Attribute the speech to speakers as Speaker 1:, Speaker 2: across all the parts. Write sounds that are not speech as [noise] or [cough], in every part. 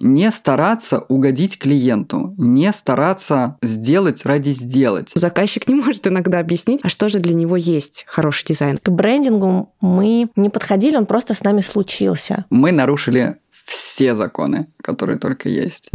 Speaker 1: Не стараться угодить клиенту, не стараться сделать ради сделать.
Speaker 2: Заказчик не [laughs] может иногда объяснить, а что же для него есть хороший дизайн.
Speaker 3: К брендингу мы не подходили, он просто с нами случился.
Speaker 1: Мы нарушили все законы, которые только есть.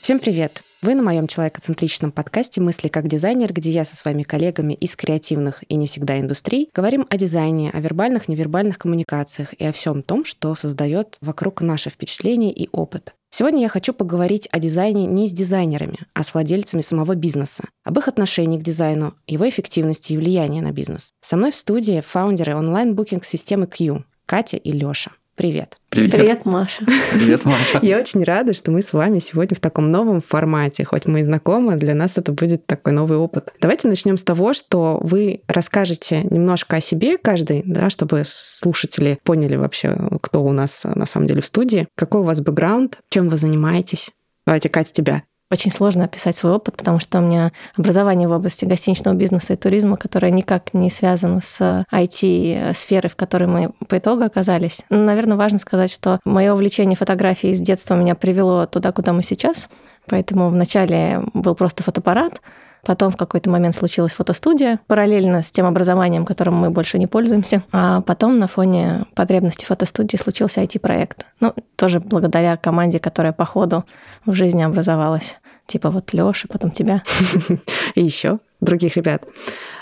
Speaker 2: Всем привет! Вы на моем человекоцентричном подкасте «Мысли как дизайнер», где я со своими коллегами из креативных и не всегда индустрий говорим о дизайне, о вербальных, невербальных коммуникациях и о всем том, что создает вокруг наше впечатление и опыт. Сегодня я хочу поговорить о дизайне не с дизайнерами, а с владельцами самого бизнеса, об их отношении к дизайну, его эффективности и влиянии на бизнес. Со мной в студии фаундеры онлайн-букинг-системы Q, Катя и Лёша. Привет.
Speaker 1: Привет.
Speaker 3: Привет, Маша.
Speaker 1: Привет, Маша. [laughs]
Speaker 2: Я очень рада, что мы с вами сегодня в таком новом формате. Хоть мы и знакомы, для нас это будет такой новый опыт. Давайте начнем с того, что вы расскажете немножко о себе каждый, да, чтобы слушатели поняли вообще, кто у нас на самом деле в студии, какой у вас бэкграунд, чем вы занимаетесь. Давайте, Катя, тебя.
Speaker 3: Очень сложно описать свой опыт, потому что у меня образование в области гостиничного бизнеса и туризма, которое никак не связано с IT-сферой, в которой мы по итогу оказались. Ну, наверное, важно сказать, что мое увлечение фотографией с детства меня привело туда, куда мы сейчас. Поэтому вначале был просто фотоаппарат, Потом в какой-то момент случилась фотостудия, параллельно с тем образованием, которым мы больше не пользуемся. А потом на фоне потребности фотостудии случился IT-проект. Ну, тоже благодаря команде, которая по ходу в жизни образовалась. Типа вот Лёша, потом тебя. [laughs]
Speaker 2: И еще других ребят.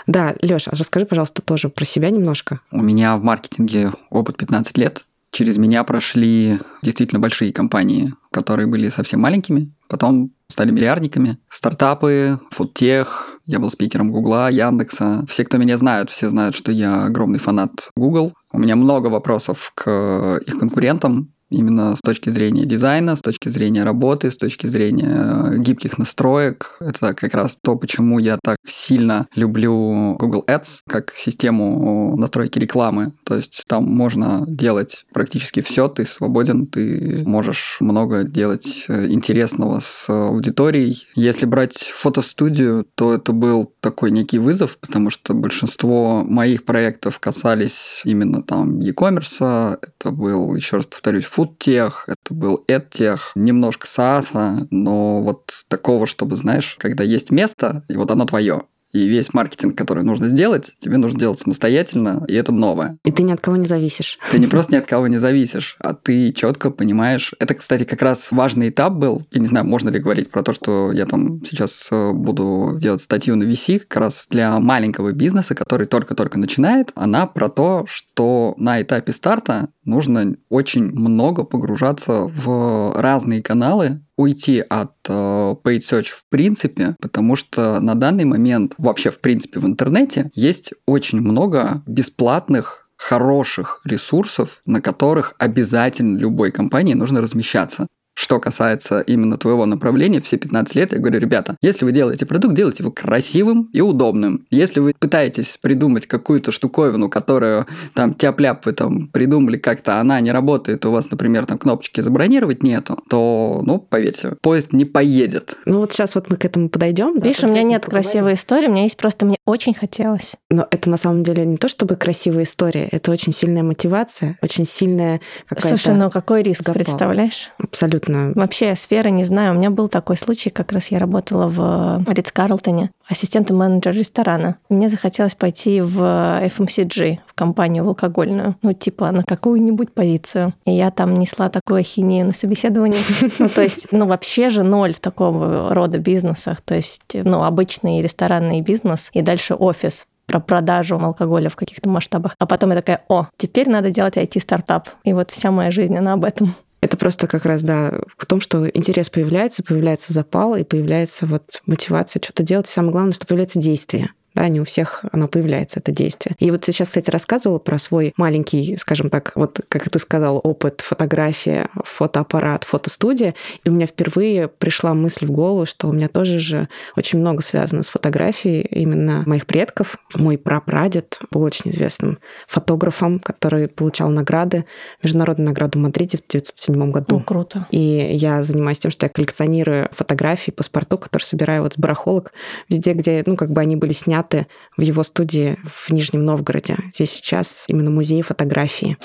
Speaker 2: Да, Лёша, расскажи, пожалуйста, тоже про себя немножко.
Speaker 1: У меня в маркетинге опыт 15 лет. Через меня прошли действительно большие компании, которые были совсем маленькими, потом стали миллиардниками. Стартапы, фудтех, я был спикером Гугла, Яндекса. Все, кто меня знают, все знают, что я огромный фанат Google. У меня много вопросов к их конкурентам, именно с точки зрения дизайна, с точки зрения работы, с точки зрения гибких настроек. Это как раз то, почему я так сильно люблю Google Ads как систему настройки рекламы. То есть там можно делать практически все, ты свободен, ты можешь много делать э, интересного с аудиторией. Если брать фотостудию, то это был такой некий вызов, потому что большинство моих проектов касались именно там e-commerce, это был, еще раз повторюсь, фудтех, это был эдтех, немножко SaaS, но вот такого, чтобы, знаешь, когда есть место, и вот оно твое, и весь маркетинг, который нужно сделать, тебе нужно делать самостоятельно, и это новое.
Speaker 2: И ты ни от кого не зависишь.
Speaker 1: Ты не просто ни от кого не зависишь, а ты четко понимаешь. Это, кстати, как раз важный этап был. Я не знаю, можно ли говорить про то, что я там сейчас э, буду делать статью на VC, как раз для маленького бизнеса, который только-только начинает. Она про то, что на этапе старта нужно очень много погружаться в разные каналы, уйти от э, paid search в принципе, потому что на данный момент вообще в принципе в интернете есть очень много бесплатных хороших ресурсов, на которых обязательно любой компании нужно размещаться что касается именно твоего направления, все 15 лет я говорю, ребята, если вы делаете продукт, делайте его красивым и удобным. Если вы пытаетесь придумать какую-то штуковину, которую там тяп-ляп вы там придумали как-то, она не работает, у вас, например, там кнопочки забронировать нету, то, ну, поверьте, поезд не поедет.
Speaker 2: Ну вот сейчас вот мы к этому подойдем.
Speaker 3: Видишь, да, у меня нет поговорим. красивой истории, у меня есть просто, мне очень хотелось.
Speaker 2: Но это на самом деле не то, чтобы красивая история, это очень сильная мотивация, очень сильная какая-то...
Speaker 3: Слушай, ну какой риск, запал. представляешь?
Speaker 2: Абсолютно абсолютно.
Speaker 3: Вообще сфера, не знаю. У меня был такой случай, как раз я работала в Ридс Карлтоне ассистентом менеджера ресторана. Мне захотелось пойти в FMCG, в компанию в алкогольную, ну, типа на какую-нибудь позицию. И я там несла такую ахинею на собеседовании. Ну, то есть, ну, вообще же ноль в такого рода бизнесах. То есть, ну, обычный ресторанный бизнес и дальше офис про продажу алкоголя в каких-то масштабах. А потом я такая, о, теперь надо делать IT-стартап. И вот вся моя жизнь, она об этом.
Speaker 2: Это просто как раз, да, в том, что интерес появляется, появляется запал, и появляется вот мотивация что-то делать. И самое главное, что появляется действие. Да, не у всех оно появляется, это действие. И вот ты сейчас, кстати, рассказывала про свой маленький, скажем так, вот как ты сказал, опыт фотография, фотоаппарат, фотостудия, и у меня впервые пришла мысль в голову, что у меня тоже же очень много связано с фотографией именно моих предков. Мой прапрадед был очень известным фотографом, который получал награды, международную награду в Мадриде в 1907 году.
Speaker 3: Ну, круто.
Speaker 2: И я занимаюсь тем, что я коллекционирую фотографии, паспорту, которые собираю вот с барахолок везде, где, ну, как бы они были сняты в его студии в Нижнем Новгороде. Здесь сейчас именно музей фотографии.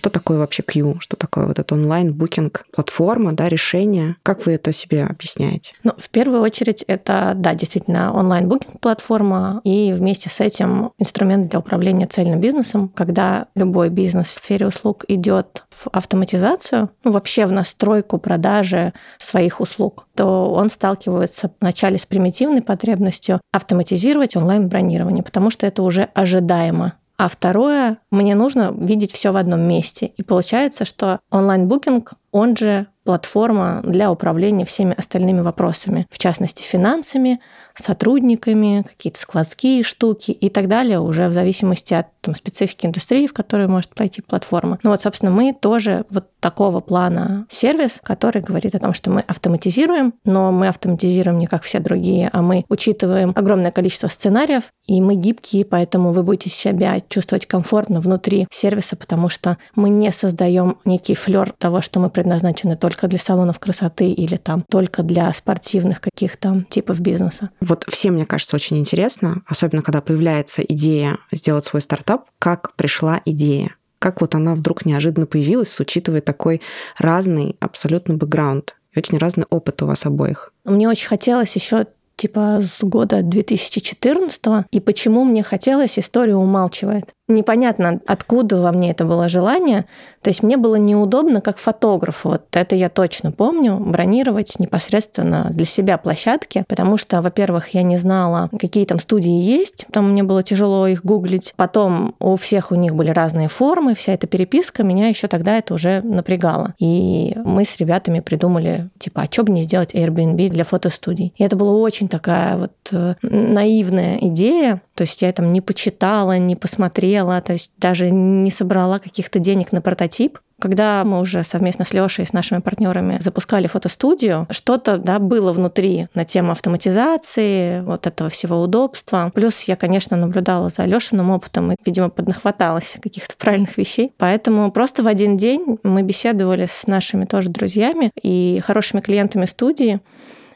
Speaker 2: Что такое вообще Q? Что такое вот это онлайн-букинг? Платформа, да, решение? Как вы это себе объясняете?
Speaker 3: Ну, в первую очередь, это, да, действительно, онлайн-букинг-платформа и вместе с этим инструмент для управления цельным бизнесом, когда любой бизнес в сфере услуг идет в автоматизацию, ну, вообще в настройку продажи своих услуг, то он сталкивается вначале с примитивной потребностью автоматизировать онлайн-бронирование, потому что это уже ожидаемо. А второе, мне нужно видеть все в одном месте. И получается, что онлайн-букинг, он же платформа для управления всеми остальными вопросами, в частности, финансами, сотрудниками, какие-то складские штуки и так далее, уже в зависимости от там, специфики индустрии, в которую может пойти платформа. Ну вот, собственно, мы тоже вот такого плана сервис, который говорит о том, что мы автоматизируем, но мы автоматизируем не как все другие, а мы учитываем огромное количество сценариев, и мы гибкие, поэтому вы будете себя чувствовать комфортно внутри сервиса, потому что мы не создаем некий флер того, что мы предназначены только для салонов красоты или там только для спортивных каких-то типов бизнеса.
Speaker 2: Вот всем, мне кажется, очень интересно, особенно когда появляется идея сделать свой стартап, как пришла идея как вот она вдруг неожиданно появилась, учитывая такой разный абсолютно бэкграунд и очень разный опыт у вас обоих.
Speaker 3: Мне очень хотелось еще типа с года 2014 и почему мне хотелось, историю умалчивает непонятно, откуда во мне это было желание. То есть мне было неудобно как фотографу, вот это я точно помню, бронировать непосредственно для себя площадки, потому что, во-первых, я не знала, какие там студии есть, там мне было тяжело их гуглить. Потом у всех у них были разные формы, вся эта переписка меня еще тогда это уже напрягало. И мы с ребятами придумали, типа, а что бы не сделать Airbnb для фотостудий. И это была очень такая вот э, наивная идея, то есть я там не почитала, не посмотрела, то есть даже не собрала каких-то денег на прототип. Когда мы уже совместно с Лешей и с нашими партнерами запускали фотостудию, что-то да, было внутри на тему автоматизации, вот этого всего удобства. Плюс я, конечно, наблюдала за Лешиным опытом и, видимо, поднахваталась каких-то правильных вещей. Поэтому просто в один день мы беседовали с нашими тоже друзьями и хорошими клиентами студии.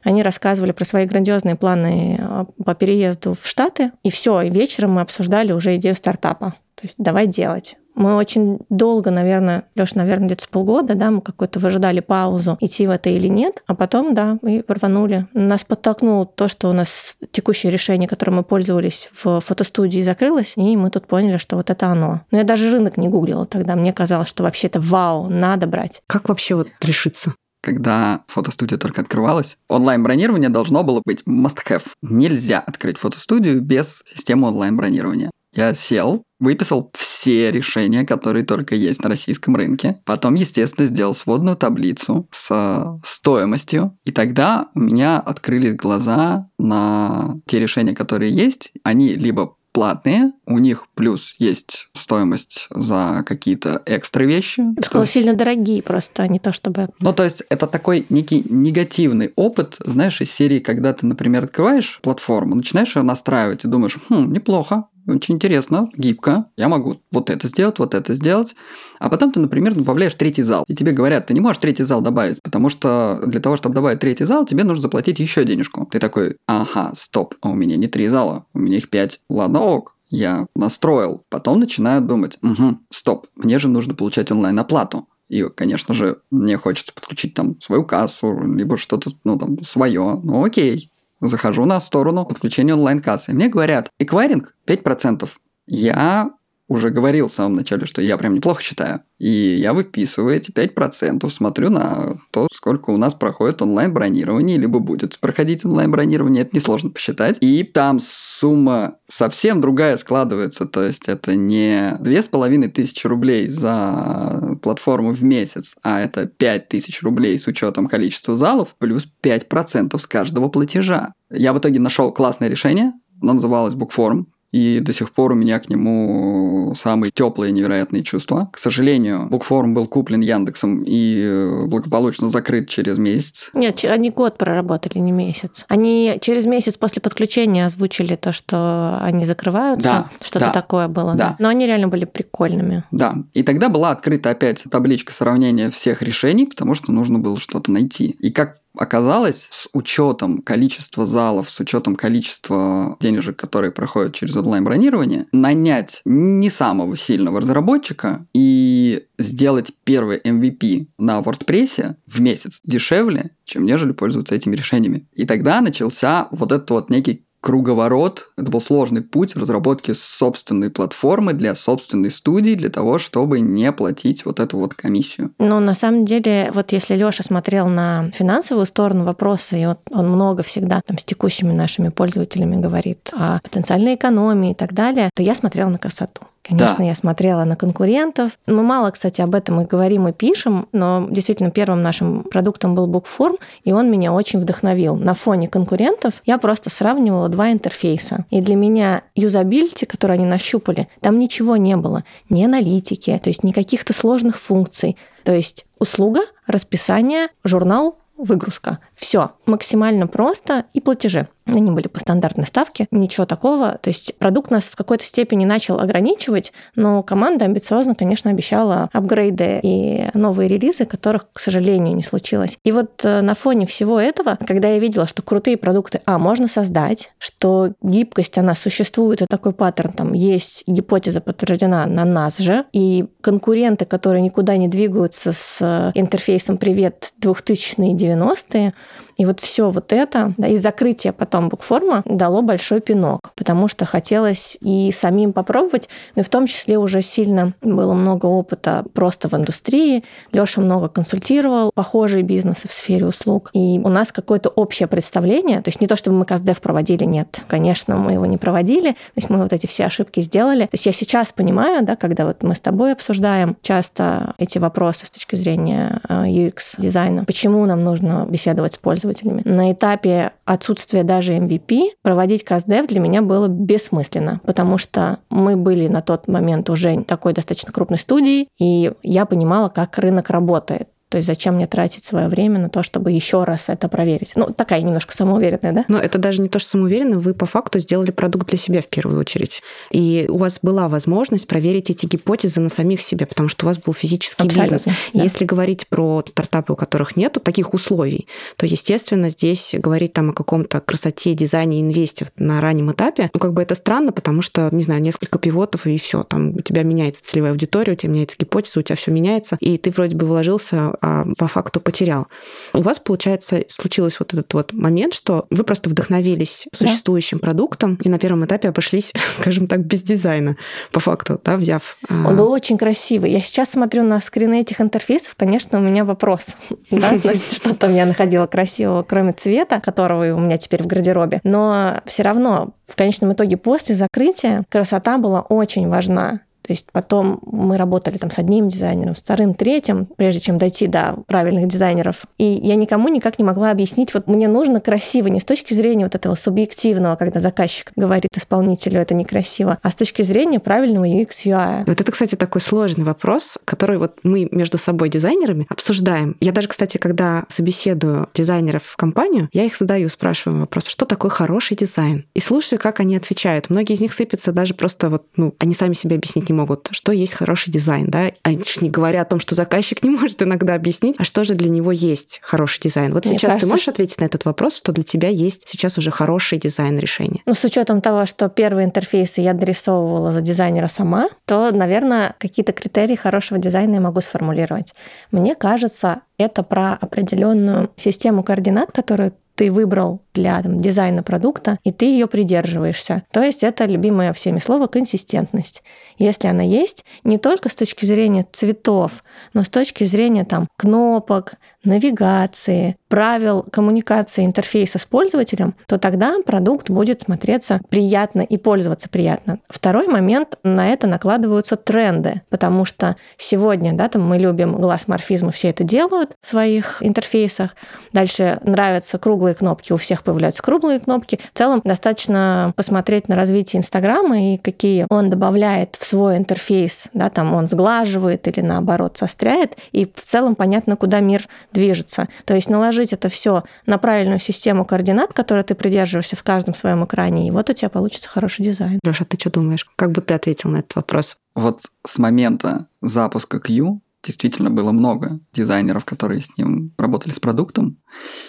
Speaker 3: Они рассказывали про свои грандиозные планы а, по переезду в Штаты. И все, и вечером мы обсуждали уже идею стартапа. То есть давай делать. Мы очень долго, наверное, Леша, наверное, где-то с полгода, да, мы какой-то выжидали паузу, идти в это или нет, а потом, да, мы рванули. Нас подтолкнуло то, что у нас текущее решение, которым мы пользовались в фотостудии, закрылось, и мы тут поняли, что вот это оно. Но я даже рынок не гуглила тогда. Мне казалось, что вообще это вау, надо брать.
Speaker 2: Как вообще вот решиться?
Speaker 1: Когда фотостудия только открывалась, онлайн-бронирование должно было быть must-have. Нельзя открыть фотостудию без системы онлайн-бронирования. Я сел, выписал все решения, которые только есть на российском рынке. Потом, естественно, сделал сводную таблицу с стоимостью. И тогда у меня открылись глаза на те решения, которые есть. Они либо платные, у них плюс есть стоимость за какие-то экстра вещи.
Speaker 3: Что есть... сильно дорогие просто, а не то чтобы...
Speaker 1: Ну, то есть это такой некий негативный опыт, знаешь, из серии, когда ты, например, открываешь платформу, начинаешь ее настраивать и думаешь, хм, неплохо, очень интересно, гибко, я могу вот это сделать, вот это сделать. А потом ты, например, добавляешь третий зал, и тебе говорят, ты не можешь третий зал добавить, потому что для того, чтобы добавить третий зал, тебе нужно заплатить еще денежку. Ты такой, ага, стоп, а у меня не три зала, у меня их пять. Ладно, ок, я настроил. Потом начинаю думать, угу, стоп, мне же нужно получать онлайн-оплату. И, конечно же, мне хочется подключить там свою кассу, либо что-то, ну, там, свое. Ну, окей, захожу на сторону подключения онлайн-кассы. Мне говорят, эквайринг 5%. Я уже говорил в самом начале, что я прям неплохо читаю. И я выписываю эти 5%, смотрю на то, сколько у нас проходит онлайн-бронирование, либо будет проходить онлайн-бронирование, это несложно посчитать. И там сумма совсем другая складывается, то есть это не две с половиной тысячи рублей за платформу в месяц, а это 5 тысяч рублей с учетом количества залов плюс 5% с каждого платежа. Я в итоге нашел классное решение, оно называлось Bookform и до сих пор у меня к нему самые теплые невероятные чувства. К сожалению, Букформ был куплен Яндексом и э, благополучно закрыт через месяц.
Speaker 3: Нет, они год проработали, не месяц. Они через месяц после подключения озвучили то, что они закрываются.
Speaker 1: Да,
Speaker 3: Что-то
Speaker 1: да,
Speaker 3: такое было.
Speaker 1: да.
Speaker 3: Но они реально были прикольными.
Speaker 1: Да, и тогда была открыта опять табличка сравнения всех решений, потому что нужно было что-то найти. И как оказалось, с учетом количества залов, с учетом количества денежек, которые проходят через онлайн-бронирование, нанять не самого сильного разработчика и сделать первый MVP на WordPress в месяц дешевле, чем нежели пользоваться этими решениями. И тогда начался вот этот вот некий круговорот. Это был сложный путь разработки собственной платформы для собственной студии, для того, чтобы не платить вот эту вот комиссию.
Speaker 3: Ну, на самом деле, вот если Лёша смотрел на финансовую сторону вопроса, и вот он много всегда там с текущими нашими пользователями говорит о потенциальной экономии и так далее, то я смотрела на красоту. Конечно,
Speaker 1: Да.
Speaker 3: я смотрела на конкурентов. Мы мало, кстати, об этом и говорим, и пишем, но действительно первым нашим продуктом был Bookform, и он меня очень вдохновил. На фоне конкурентов я просто сравнивала два интерфейса. И для меня юзабилити, который они нащупали, там ничего не было. Ни аналитики, то есть ни каких-то сложных функций. То есть услуга, расписание, журнал, выгрузка. Все максимально просто и платежи. Они были по стандартной ставке, ничего такого. То есть продукт нас в какой-то степени начал ограничивать, но команда амбициозно, конечно, обещала апгрейды и новые релизы, которых, к сожалению, не случилось. И вот э, на фоне всего этого, когда я видела, что крутые продукты, а, можно создать, что гибкость, она существует, и такой паттерн там есть, гипотеза подтверждена на нас же, и конкуренты, которые никуда не двигаются с э, интерфейсом «Привет» 2000-е и 90-е, и вот все вот это, да, и закрытие потом букформа дало большой пинок, потому что хотелось и самим попробовать, но и в том числе уже сильно было много опыта просто в индустрии. Леша много консультировал похожие бизнесы в сфере услуг. И у нас какое-то общее представление, то есть не то, чтобы мы КСДФ проводили, нет, конечно, мы его не проводили, то есть мы вот эти все ошибки сделали. То есть я сейчас понимаю, да, когда вот мы с тобой обсуждаем часто эти вопросы с точки зрения э, UX-дизайна, почему нам нужно беседовать с пользователями. На этапе отсутствия даже MVP проводить КСДФ для меня было бессмысленно, потому что мы были на тот момент уже такой достаточно крупной студией, и я понимала, как рынок работает. То есть зачем мне тратить свое время на то, чтобы еще раз это проверить? Ну, такая немножко самоуверенная, да?
Speaker 2: Но это даже не то, что самоуверенно, вы по факту сделали продукт для себя в первую очередь. И у вас была возможность проверить эти гипотезы на самих себе, потому что у вас был физический
Speaker 3: Абсолютно,
Speaker 2: бизнес.
Speaker 3: да.
Speaker 2: Если говорить про стартапы, у которых нету таких условий, то, естественно, здесь говорить там о каком-то красоте, дизайне, инвесте на раннем этапе, ну, как бы это странно, потому что, не знаю, несколько пивотов, и все, там у тебя меняется целевая аудитория, у тебя меняется гипотеза, у тебя все меняется, и ты вроде бы вложился, а по факту потерял. У вас, получается, случилось вот этот вот момент, что вы просто вдохновились
Speaker 3: Да.
Speaker 2: существующим продуктом и на первом этапе обошлись, [laughs] скажем так, без дизайна, по факту, да, взяв... а,
Speaker 3: Он был очень красивый. Я сейчас смотрю на скрины этих интерфейсов, конечно, у меня вопрос. [laughs] Да? То есть что-то я находила красивого, кроме цвета, которого у меня теперь в гардеробе. Но все равно, в конечном итоге, после закрытия красота была очень важна. То есть потом мы работали там с одним дизайнером, с вторым, третьим, прежде чем дойти до правильных дизайнеров. И я никому никак не могла объяснить, вот мне нужно красиво, не с точки зрения вот этого субъективного, когда заказчик говорит исполнителю, это некрасиво, а с точки зрения правильного UX UI.
Speaker 2: Вот это, кстати, такой сложный вопрос, который вот мы между собой дизайнерами обсуждаем. Я даже, кстати, когда собеседую дизайнеров в компанию, я их задаю, спрашиваю вопрос, что такое хороший дизайн? И слушаю, как они отвечают. Многие из них сыпятся даже просто вот, ну, они сами себе объяснить не могут, что есть хороший дизайн, да? Они ж не говоря о том, что заказчик не [laughs] может иногда объяснить, а что же для него есть хороший дизайн. Вот
Speaker 3: Мне
Speaker 2: сейчас
Speaker 3: кажется,
Speaker 2: ты можешь ответить на этот вопрос, что для тебя есть сейчас уже хороший дизайн решения?
Speaker 3: Ну, с учетом того, что первые интерфейсы я дорисовывала за дизайнера сама, то, наверное, какие-то критерии хорошего дизайна я могу сформулировать. Мне кажется, это про определенную систему координат, которую ты выбрал для там, дизайна продукта, и ты ее придерживаешься. То есть это любимое всеми слово консистентность. Если она есть, не только с точки зрения цветов, но с точки зрения там, кнопок, навигации, правил коммуникации интерфейса с пользователем, то тогда продукт будет смотреться приятно и пользоваться приятно. Второй момент, на это накладываются тренды, потому что сегодня да, там мы любим глаз морфизма, все это делают в своих интерфейсах. Дальше нравятся круглые кнопки, у всех появляются круглые кнопки. В целом достаточно посмотреть на развитие Инстаграма и какие он добавляет в свой интерфейс, да, там он сглаживает или наоборот состряет, и в целом понятно, куда мир движется. То есть наложить это все на правильную систему координат, которой ты придерживаешься в каждом своем экране, и вот у тебя получится хороший дизайн.
Speaker 2: Леша, ты что думаешь? Как бы ты ответил на этот вопрос?
Speaker 1: Вот с момента запуска Q действительно было много дизайнеров, которые с ним работали с продуктом,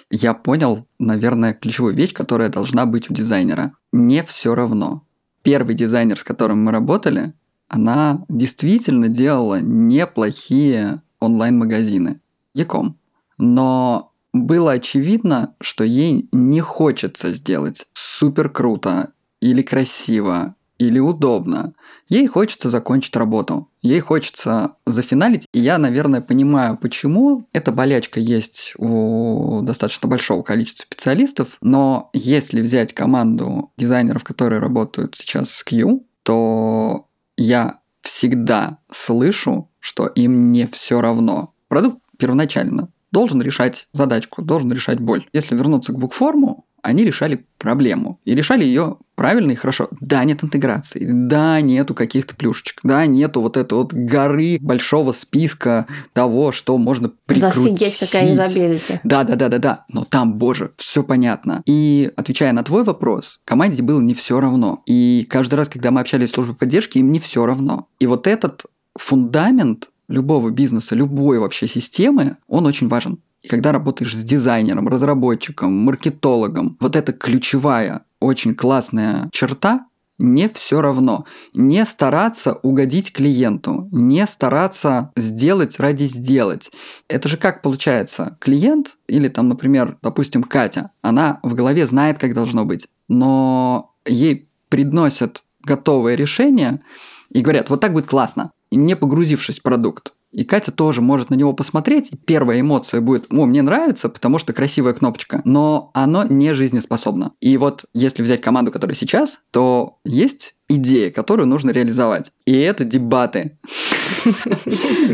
Speaker 1: я понял, наверное, ключевую вещь, которая должна быть у дизайнера. Не все равно. Первый дизайнер, с которым мы работали, она действительно делала неплохие онлайн-магазины. Яком. Но было очевидно, что ей не хочется сделать супер круто или красиво или удобно. Ей хочется закончить работу. Ей хочется зафиналить. И я, наверное, понимаю, почему эта болячка есть у достаточно большого количества специалистов. Но если взять команду дизайнеров, которые работают сейчас с Q, то я всегда слышу, что им не все равно. Продукт первоначально должен решать задачку, должен решать боль. Если вернуться к букформу, они решали проблему. И решали ее правильно и хорошо. Да, нет интеграции, да, нету каких-то плюшечек, да, нету вот этой вот горы большого списка того, что можно прикрутить.
Speaker 3: Офигеть, какая изобилите.
Speaker 1: Да, да, да, да, да. Но там, боже, все понятно. И отвечая на твой вопрос, команде было не все равно. И каждый раз, когда мы общались с службой поддержки, им не все равно. И вот этот фундамент любого бизнеса, любой вообще системы, он очень важен. И когда работаешь с дизайнером, разработчиком, маркетологом, вот это ключевая, очень классная черта, не все равно. Не стараться угодить клиенту, не стараться сделать ради сделать. Это же как получается? Клиент или там, например, допустим, Катя, она в голове знает, как должно быть, но ей приносят готовое решение и говорят, вот так будет классно, не погрузившись в продукт. И Катя тоже может на него посмотреть, и первая эмоция будет, о, мне нравится, потому что красивая кнопочка, но оно не жизнеспособно. И вот если взять команду, которая сейчас, то есть идея, которую нужно реализовать. И это дебаты.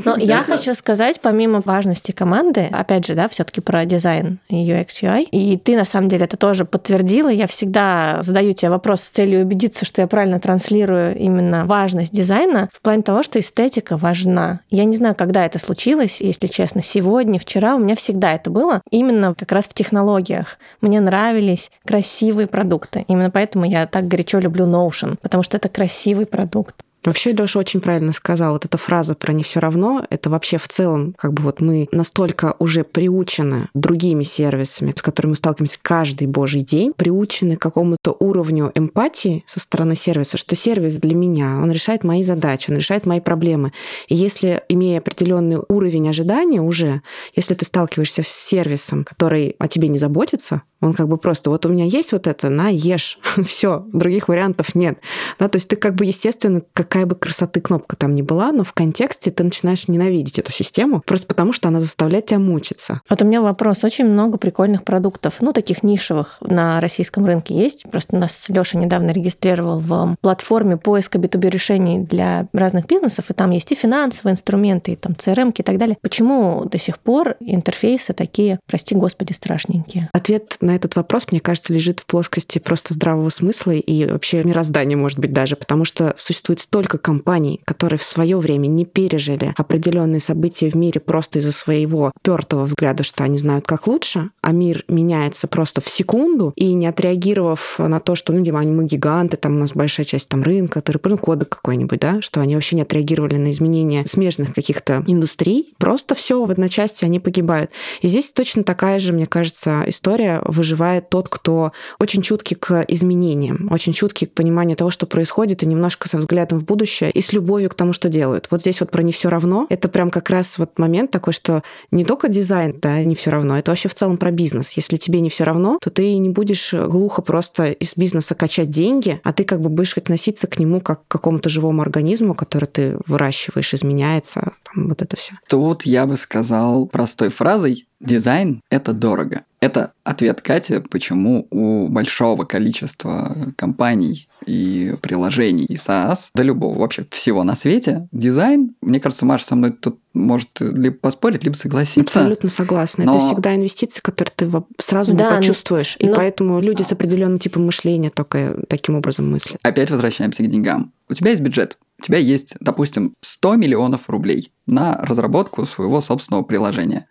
Speaker 3: Но я хочу сказать, помимо важности команды, опять же, да, все-таки про дизайн и UX, UI, и ты на самом деле это тоже подтвердила. Я всегда задаю тебе вопрос с целью убедиться, что я правильно транслирую именно важность дизайна в плане того, что эстетика важна. Я не знаю, когда это случилось, если честно, сегодня, вчера, у меня всегда это было именно как раз в технологиях. Мне нравились красивые продукты. Именно поэтому я так горячо люблю Notion, потому что это красивый продукт.
Speaker 2: Вообще, Леша очень правильно сказал. Вот эта фраза про не все равно, это вообще в целом, как бы вот мы настолько уже приучены другими сервисами, с которыми мы сталкиваемся каждый божий день, приучены к какому-то уровню эмпатии со стороны сервиса, что сервис для меня, он решает мои задачи, он решает мои проблемы. И если, имея определенный уровень ожидания уже, если ты сталкиваешься с сервисом, который о тебе не заботится, он как бы просто, вот у меня есть вот это, на, ешь. [laughs] Все, других вариантов нет. Да, то есть ты как бы, естественно, какая бы красоты кнопка там ни была, но в контексте ты начинаешь ненавидеть эту систему, просто потому что она заставляет тебя мучиться.
Speaker 3: Вот у меня вопрос. Очень много прикольных продуктов, ну, таких нишевых на российском рынке есть. Просто нас Леша недавно регистрировал в платформе поиска B2B решений для разных бизнесов, и там есть и финансовые инструменты, и там CRM и так далее. Почему до сих пор интерфейсы такие, прости господи, страшненькие?
Speaker 2: Ответ на на этот вопрос, мне кажется, лежит в плоскости просто здравого смысла и вообще мироздания, может быть, даже, потому что существует столько компаний, которые в свое время не пережили определенные события в мире просто из-за своего пертого взгляда, что они знают как лучше, а мир меняется просто в секунду, и не отреагировав на то, что, ну, Дима, мы гиганты, там у нас большая часть там рынка, ТРП, кода какой-нибудь, да, что они вообще не отреагировали на изменения смежных каких-то индустрий, просто все в одночасье они погибают. И здесь точно такая же, мне кажется, история выживает тот, кто очень чуткий к изменениям, очень чуткий к пониманию того, что происходит, и немножко со взглядом в будущее, и с любовью к тому, что делают. Вот здесь вот про не все равно. Это прям как раз вот момент такой, что не только дизайн, да, не все равно, это вообще в целом про бизнес. Если тебе не все равно, то ты не будешь глухо просто из бизнеса качать деньги, а ты как бы будешь относиться к нему как к какому-то живому организму, который ты выращиваешь, изменяется, там, вот это все.
Speaker 1: Тут я бы сказал простой фразой Дизайн – это дорого. Это ответ Кате, почему у большого количества компаний и приложений, и SaaS, да любого вообще всего на свете, дизайн, мне кажется, Маша со мной тут может либо поспорить, либо согласиться.
Speaker 2: Абсолютно согласна. Но... Это всегда инвестиции, которые ты сразу да, не почувствуешь. Но... И поэтому люди с определенным типом мышления только таким образом мыслят.
Speaker 1: Опять возвращаемся к деньгам. У тебя есть бюджет, у тебя есть, допустим, 100 миллионов рублей на разработку своего собственного приложения.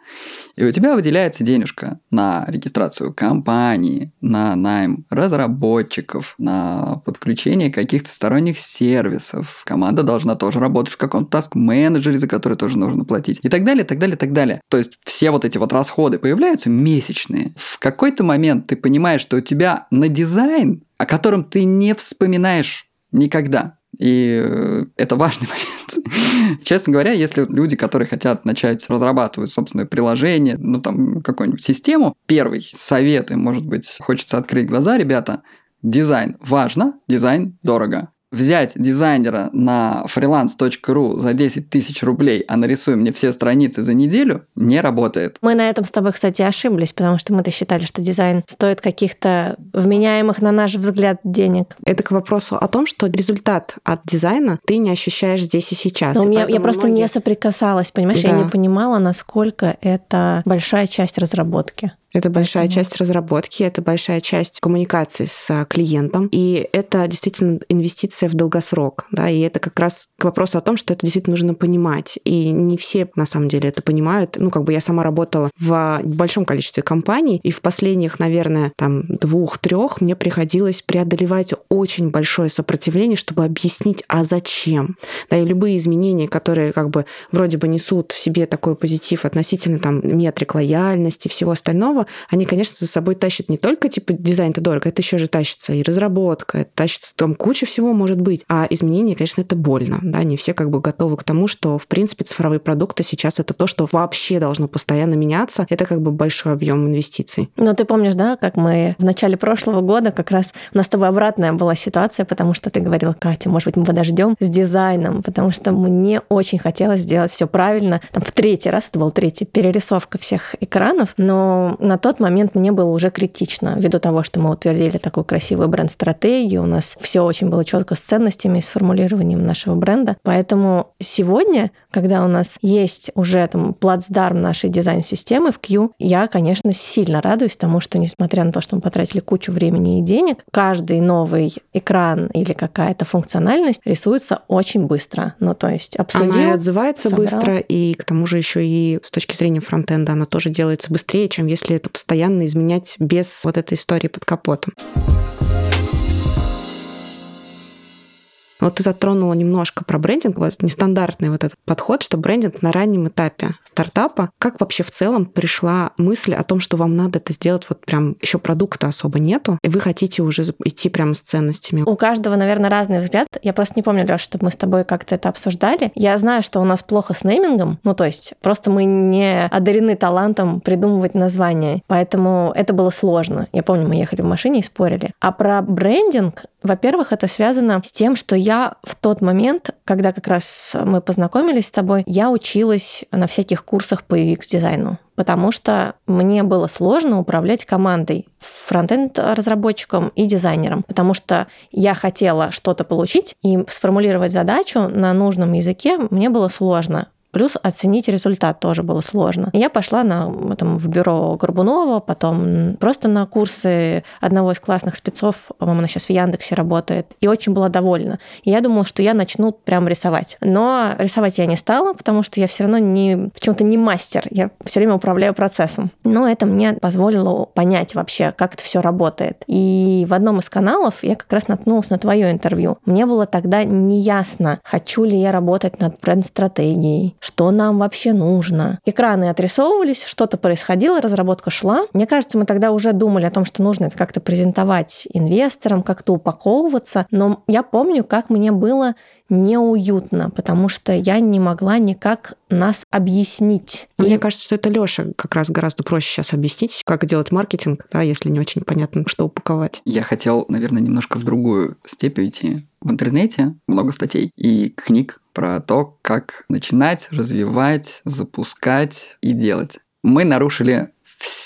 Speaker 1: И у тебя выделяется денежка на регистрацию компании, на найм разработчиков, на подключение каких-то сторонних сервисов. Команда должна тоже работать в каком-то таск-менеджере, за который тоже нужно платить. И так далее, так далее, так далее. То есть все вот эти вот расходы появляются месячные. В какой-то момент ты понимаешь, что у тебя на дизайн, о котором ты не вспоминаешь никогда, и э, это важный [laughs] момент. Честно говоря, если люди, которые хотят начать разрабатывать собственное приложение, ну там какую-нибудь систему, первый совет им, может быть, хочется открыть глаза, ребята, дизайн важно, дизайн дорого взять дизайнера на freelance.ru за 10 тысяч рублей, а нарисуй мне все страницы за неделю, не работает.
Speaker 3: Мы на этом с тобой, кстати, ошиблись, потому что мы-то считали, что дизайн стоит каких-то вменяемых, на наш взгляд, денег.
Speaker 2: Это к вопросу о том, что результат от дизайна ты не ощущаешь здесь и сейчас.
Speaker 3: Но
Speaker 2: и
Speaker 3: меня, я просто многие... не соприкасалась, понимаешь? Да. Я не понимала, насколько это большая часть разработки.
Speaker 2: Это большая Поэтому... часть разработки, это большая часть коммуникации с а, клиентом, и это действительно инвестиция в долгосрок, да, и это как раз к вопросу о том, что это действительно нужно понимать, и не все на самом деле это понимают. Ну, как бы я сама работала в большом количестве компаний, и в последних, наверное, там двух-трех мне приходилось преодолевать очень большое сопротивление, чтобы объяснить, а зачем. Да, и любые изменения, которые как бы вроде бы несут в себе такой позитив относительно там метрик лояльности, всего остального, основа, они, конечно, за собой тащат не только, типа, дизайн-то дорого, это еще же тащится и разработка, это тащится там куча всего может быть. А изменения, конечно, это больно, да, не все как бы готовы к тому, что, в принципе, цифровые продукты сейчас это то, что вообще должно постоянно меняться. Это как бы большой объем инвестиций.
Speaker 3: Но ты помнишь, да, как мы в начале прошлого года как раз у нас с тобой обратная была ситуация, потому что ты говорила, Катя, может быть, мы подождем с дизайном, потому что мне очень хотелось сделать все правильно. Там в третий раз, это был третий, перерисовка всех экранов, но на тот момент мне было уже критично, ввиду того, что мы утвердили такую красивую бренд-стратегию, у нас все очень было четко с ценностями и с формулированием нашего бренда. Поэтому сегодня, когда у нас есть уже там плацдарм нашей дизайн-системы в Q, я, конечно, сильно радуюсь тому, что несмотря на то, что мы потратили кучу времени и денег, каждый новый экран или какая-то функциональность рисуется очень быстро. Ну, то есть обсудил,
Speaker 2: Она и отзывается собрал. быстро, и к тому же еще и с точки зрения фронтенда она тоже делается быстрее, чем если это постоянно изменять без вот этой истории под капотом. Вот ты затронула немножко про брендинг, вот нестандартный вот этот подход, что брендинг на раннем этапе стартапа. Как вообще в целом пришла мысль о том, что вам надо это сделать, вот прям еще продукта особо нету, и вы хотите уже идти прямо с ценностями?
Speaker 3: У каждого, наверное, разный взгляд. Я просто не помню, Лёш, чтобы мы с тобой как-то это обсуждали. Я знаю, что у нас плохо с неймингом, ну то есть просто мы не одарены талантом придумывать названия, поэтому это было сложно. Я помню, мы ехали в машине и спорили. А про брендинг, во-первых, это связано с тем, что я в тот момент, когда как раз мы познакомились с тобой, я училась на всяких курсах по UX-дизайну, потому что мне было сложно управлять командой, фронтенд-разработчиком и дизайнером, потому что я хотела что-то получить, и сформулировать задачу на нужном языке мне было сложно Плюс оценить результат тоже было сложно. Я пошла на, там, в бюро Горбунова, потом просто на курсы одного из классных спецов, по-моему, она сейчас в Яндексе работает, и очень была довольна. Я думала, что я начну прям рисовать. Но рисовать я не стала, потому что я все равно не, почему-то не мастер. Я все время управляю процессом. Но это мне позволило понять вообще, как это все работает. И в одном из каналов я как раз наткнулась на твое интервью. Мне было тогда неясно, хочу ли я работать над бренд-стратегией, что нам вообще нужно. Экраны отрисовывались, что-то происходило, разработка шла. Мне кажется, мы тогда уже думали о том, что нужно это как-то презентовать инвесторам, как-то упаковываться. Но я помню, как мне было неуютно, потому что я не могла никак нас объяснить.
Speaker 2: Мне и... кажется, что это Лёша как раз гораздо проще сейчас объяснить, как делать маркетинг, да, если не очень понятно, что упаковать.
Speaker 1: Я хотел, наверное, немножко в другую степь уйти. В интернете много статей и книг про то, как начинать, развивать, запускать и делать. Мы нарушили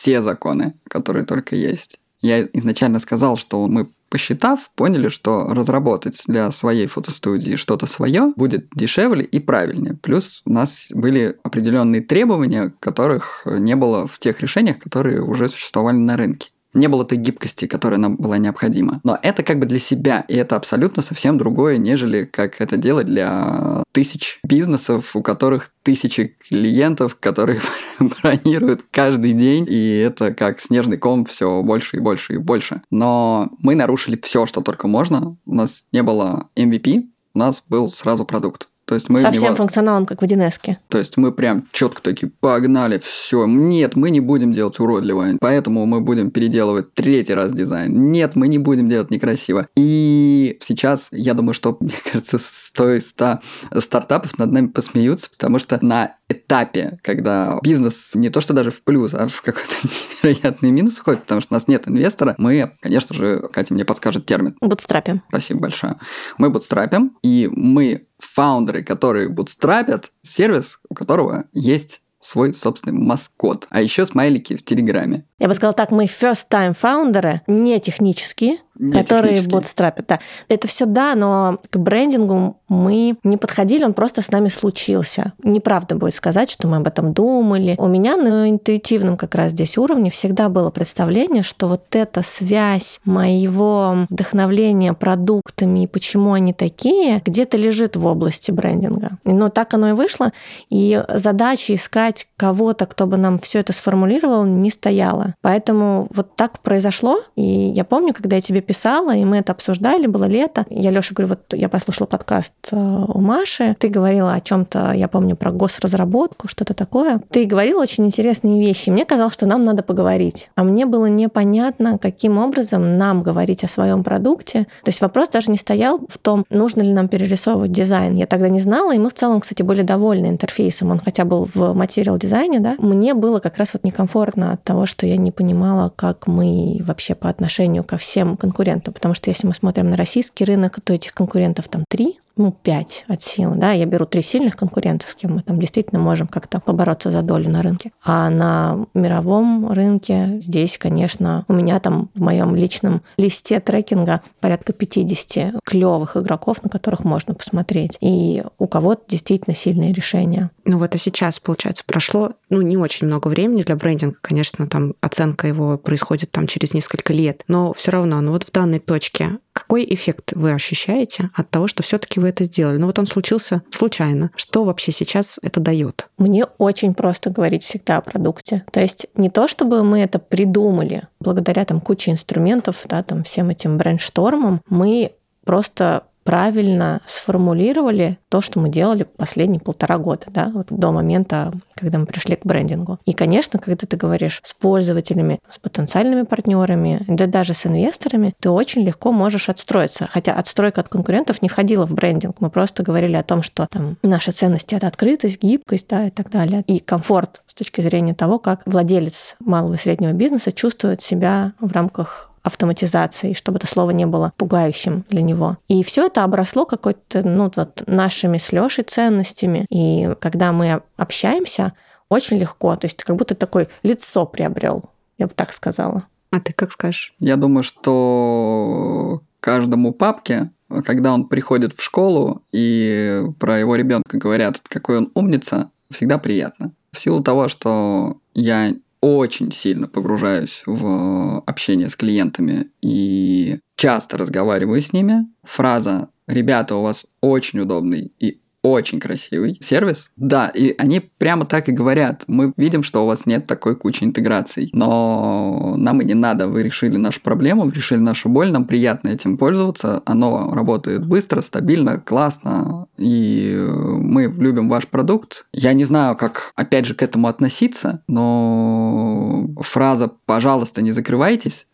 Speaker 1: все законы, которые только есть. Я изначально сказал, что мы посчитав, поняли, что разработать для своей фотостудии что-то свое будет дешевле и правильнее. Плюс у нас были определенные требования, которых не было в тех решениях, которые уже существовали на рынке не было той гибкости, которая нам была необходима. Но это как бы для себя, и это абсолютно совсем другое, нежели как это делать для тысяч бизнесов, у которых тысячи клиентов, которые [laughs] бронируют каждый день, и это как снежный ком все больше и больше и больше. Но мы нарушили все, что только можно. У нас не было MVP, у нас был сразу продукт. То есть мы
Speaker 3: Со всем него... функционалом, как в 1
Speaker 1: То есть мы прям четко такие, погнали, все. Нет, мы не будем делать уродливо, поэтому мы будем переделывать третий раз дизайн. Нет, мы не будем делать некрасиво. И сейчас, я думаю, что, [laughs] мне кажется, 100 из 100 стартапов над нами посмеются, потому что на этапе, когда бизнес не то что даже в плюс, а в какой-то [laughs] невероятный минус уходит, потому что у нас нет инвестора, мы, конечно же, Катя мне подскажет термин.
Speaker 3: Бутстрапим.
Speaker 1: Спасибо большое. Мы бутстрапим, и мы фаундеры, которые бутстрапят сервис, у которого есть свой собственный маскот. А еще смайлики в Телеграме.
Speaker 3: Я бы сказала так, мы first time фаундеры, не технические, не которые бутстрапят. Да. Это все да, но к брендингу мы не подходили, он просто с нами случился. Неправда будет сказать, что мы об этом думали. У меня на интуитивном как раз здесь уровне всегда было представление, что вот эта связь моего вдохновления продуктами и почему они такие, где-то лежит в области брендинга. Но так оно и вышло, и задача искать кого-то, кто бы нам все это сформулировал, не стояла. Поэтому вот так произошло, и я помню, когда я тебе писала, и мы это обсуждали, было лето. Я Лёше говорю, вот я послушала подкаст э, у Маши, ты говорила о чем то я помню, про госразработку, что-то такое. Ты говорила очень интересные вещи. Мне казалось, что нам надо поговорить. А мне было непонятно, каким образом нам говорить о своем продукте. То есть вопрос даже не стоял в том, нужно ли нам перерисовывать дизайн. Я тогда не знала, и мы в целом, кстати, были довольны интерфейсом. Он хотя был в материал дизайне, да. Мне было как раз вот некомфортно от того, что я не понимала, как мы вообще по отношению ко всем конкурентам. Потому что если мы смотрим на российский рынок, то этих конкурентов там три, ну, 5 от силы, да, я беру три сильных конкурента, с кем мы там действительно можем как-то побороться за долю на рынке. А на мировом рынке здесь, конечно, у меня там в моем личном листе трекинга порядка 50 клевых игроков, на которых можно посмотреть. И у кого-то действительно сильные решения.
Speaker 2: Ну вот а сейчас, получается, прошло, ну, не очень много времени для брендинга, конечно, там оценка его происходит там через несколько лет, но все равно, ну вот в данной точке какой эффект вы ощущаете от того, что все-таки вы это сделали? Ну вот он случился случайно. Что вообще сейчас это дает?
Speaker 3: Мне очень просто говорить всегда о продукте. То есть не то, чтобы мы это придумали, благодаря там куче инструментов, да, там всем этим брейнштормам, мы просто правильно сформулировали то, что мы делали последние полтора года, да, вот до момента, когда мы пришли к брендингу. И, конечно, когда ты говоришь с пользователями, с потенциальными партнерами, да даже с инвесторами, ты очень легко можешь отстроиться. Хотя отстройка от конкурентов не входила в брендинг. Мы просто говорили о том, что там наши ценности — это открытость, гибкость, да, и так далее. И комфорт с точки зрения того, как владелец малого и среднего бизнеса чувствует себя в рамках автоматизации, чтобы это слово не было пугающим для него. И все это обросло какой-то, ну, вот нашими с Лешей ценностями. И когда мы общаемся, очень легко. То есть ты как будто такое лицо приобрел, я бы так сказала.
Speaker 2: А ты как скажешь?
Speaker 1: Я думаю, что каждому папке, когда он приходит в школу и про его ребенка говорят, какой он умница, всегда приятно. В силу того, что я очень сильно погружаюсь в общение с клиентами и часто разговариваю с ними, фраза «Ребята, у вас очень удобный и очень красивый сервис. Да, и они прямо так и говорят. Мы видим, что у вас нет такой кучи интеграций, но нам и не надо. Вы решили нашу проблему, решили нашу боль, нам приятно этим пользоваться. Оно работает быстро, стабильно, классно, и мы любим ваш продукт. Я не знаю, как, опять же, к этому относиться, но фраза «пожалуйста, не закрывайтесь»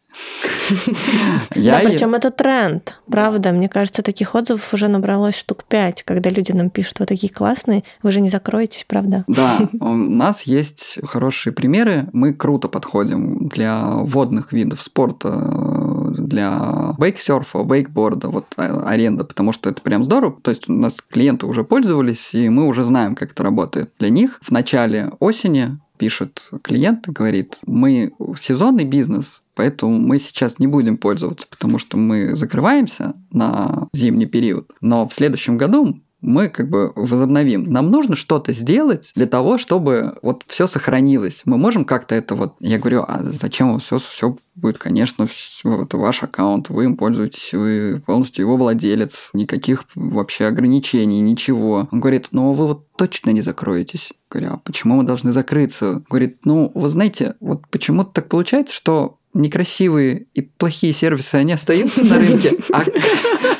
Speaker 3: Да, причем это тренд, правда. Мне кажется, таких отзывов уже набралось штук пять, когда люди нам пишут, вы такие классные, вы же не закроетесь, правда?
Speaker 1: Да, у нас есть хорошие примеры. Мы круто подходим для водных видов спорта, для вейксерфа, вейкборда, вот а, аренда, потому что это прям здорово. То есть у нас клиенты уже пользовались, и мы уже знаем, как это работает. Для них в начале осени пишет клиент и говорит, мы сезонный бизнес, поэтому мы сейчас не будем пользоваться, потому что мы закрываемся на зимний период. Но в следующем году мы как бы возобновим. Нам нужно что-то сделать для того, чтобы вот все сохранилось. Мы можем как-то это вот... Я говорю, а зачем все, все будет, конечно, это ваш аккаунт, вы им пользуетесь, вы полностью его владелец, никаких вообще ограничений, ничего. Он говорит, ну вы вот точно не закроетесь. Говорю, а почему мы должны закрыться? Говорит, ну, вы знаете, вот почему-то так получается, что некрасивые и плохие сервисы, они остаются на рынке, а,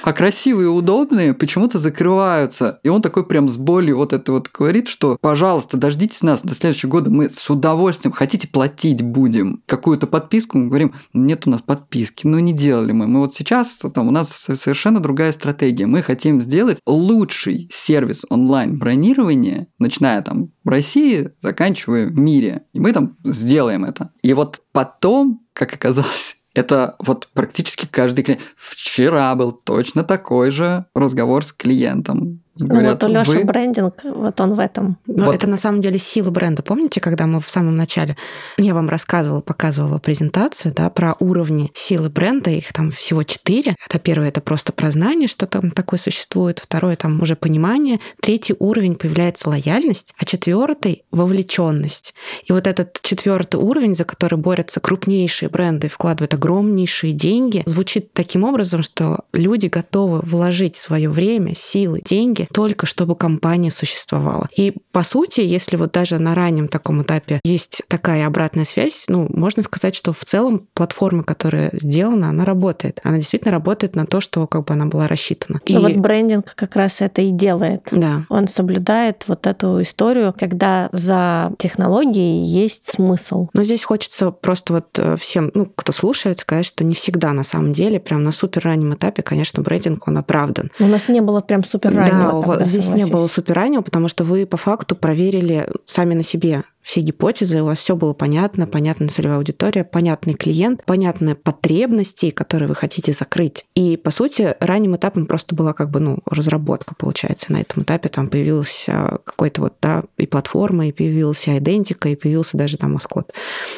Speaker 1: а красивые и удобные почему-то закрываются. И он такой прям с болью вот это вот говорит, что, пожалуйста, дождитесь нас до следующего года, мы с удовольствием, хотите платить будем какую-то подписку, мы говорим, нет у нас подписки, ну не делали мы. Мы вот сейчас, там у нас совершенно другая стратегия. Мы хотим сделать лучший сервис онлайн-бронирования, начиная там в России, заканчивая в мире. И мы там сделаем это. И вот потом, как оказалось, это вот практически каждый клиент. Вчера был точно такой же разговор с клиентом.
Speaker 3: Говорят, ну, вот у Лёши вы... брендинг, вот он в этом.
Speaker 2: Но
Speaker 3: вот.
Speaker 2: это на самом деле сила бренда. Помните, когда мы в самом начале, я вам рассказывала, показывала презентацию, да, про уровни силы бренда, их там всего четыре. Это первое, это просто про знание, что там такое существует. Второе, там уже понимание. Третий уровень появляется лояльность, а четвертый вовлеченность. И вот этот четвертый уровень, за который борются крупнейшие бренды, вкладывают огромнейшие деньги, звучит таким образом, что люди готовы вложить свое время, силы, деньги только чтобы компания существовала. И по сути, если вот даже на раннем таком этапе есть такая обратная связь, ну, можно сказать, что в целом платформа, которая сделана, она работает. Она действительно работает на то, что как бы она была рассчитана.
Speaker 3: И... вот брендинг как раз это и делает.
Speaker 2: Да.
Speaker 3: Он соблюдает вот эту историю, когда за технологией есть смысл.
Speaker 2: Но здесь хочется просто вот э, всем, ну, кто слушает, сказать, что не всегда на самом деле, прям на супер раннем этапе, конечно, брендинг, он оправдан.
Speaker 3: У нас не было прям супер раннего.
Speaker 2: Да, вот здесь согласись. не было супер раннего, потому что вы по факту проверили сами на себе все гипотезы, у вас все было понятно, понятная целевая аудитория, понятный клиент, понятные потребности, которые вы хотите закрыть. И, по сути, ранним этапом просто была как бы, ну, разработка, получается. На этом этапе там появился какой-то вот, да, и платформа, и появился идентика, и появился даже там маскот.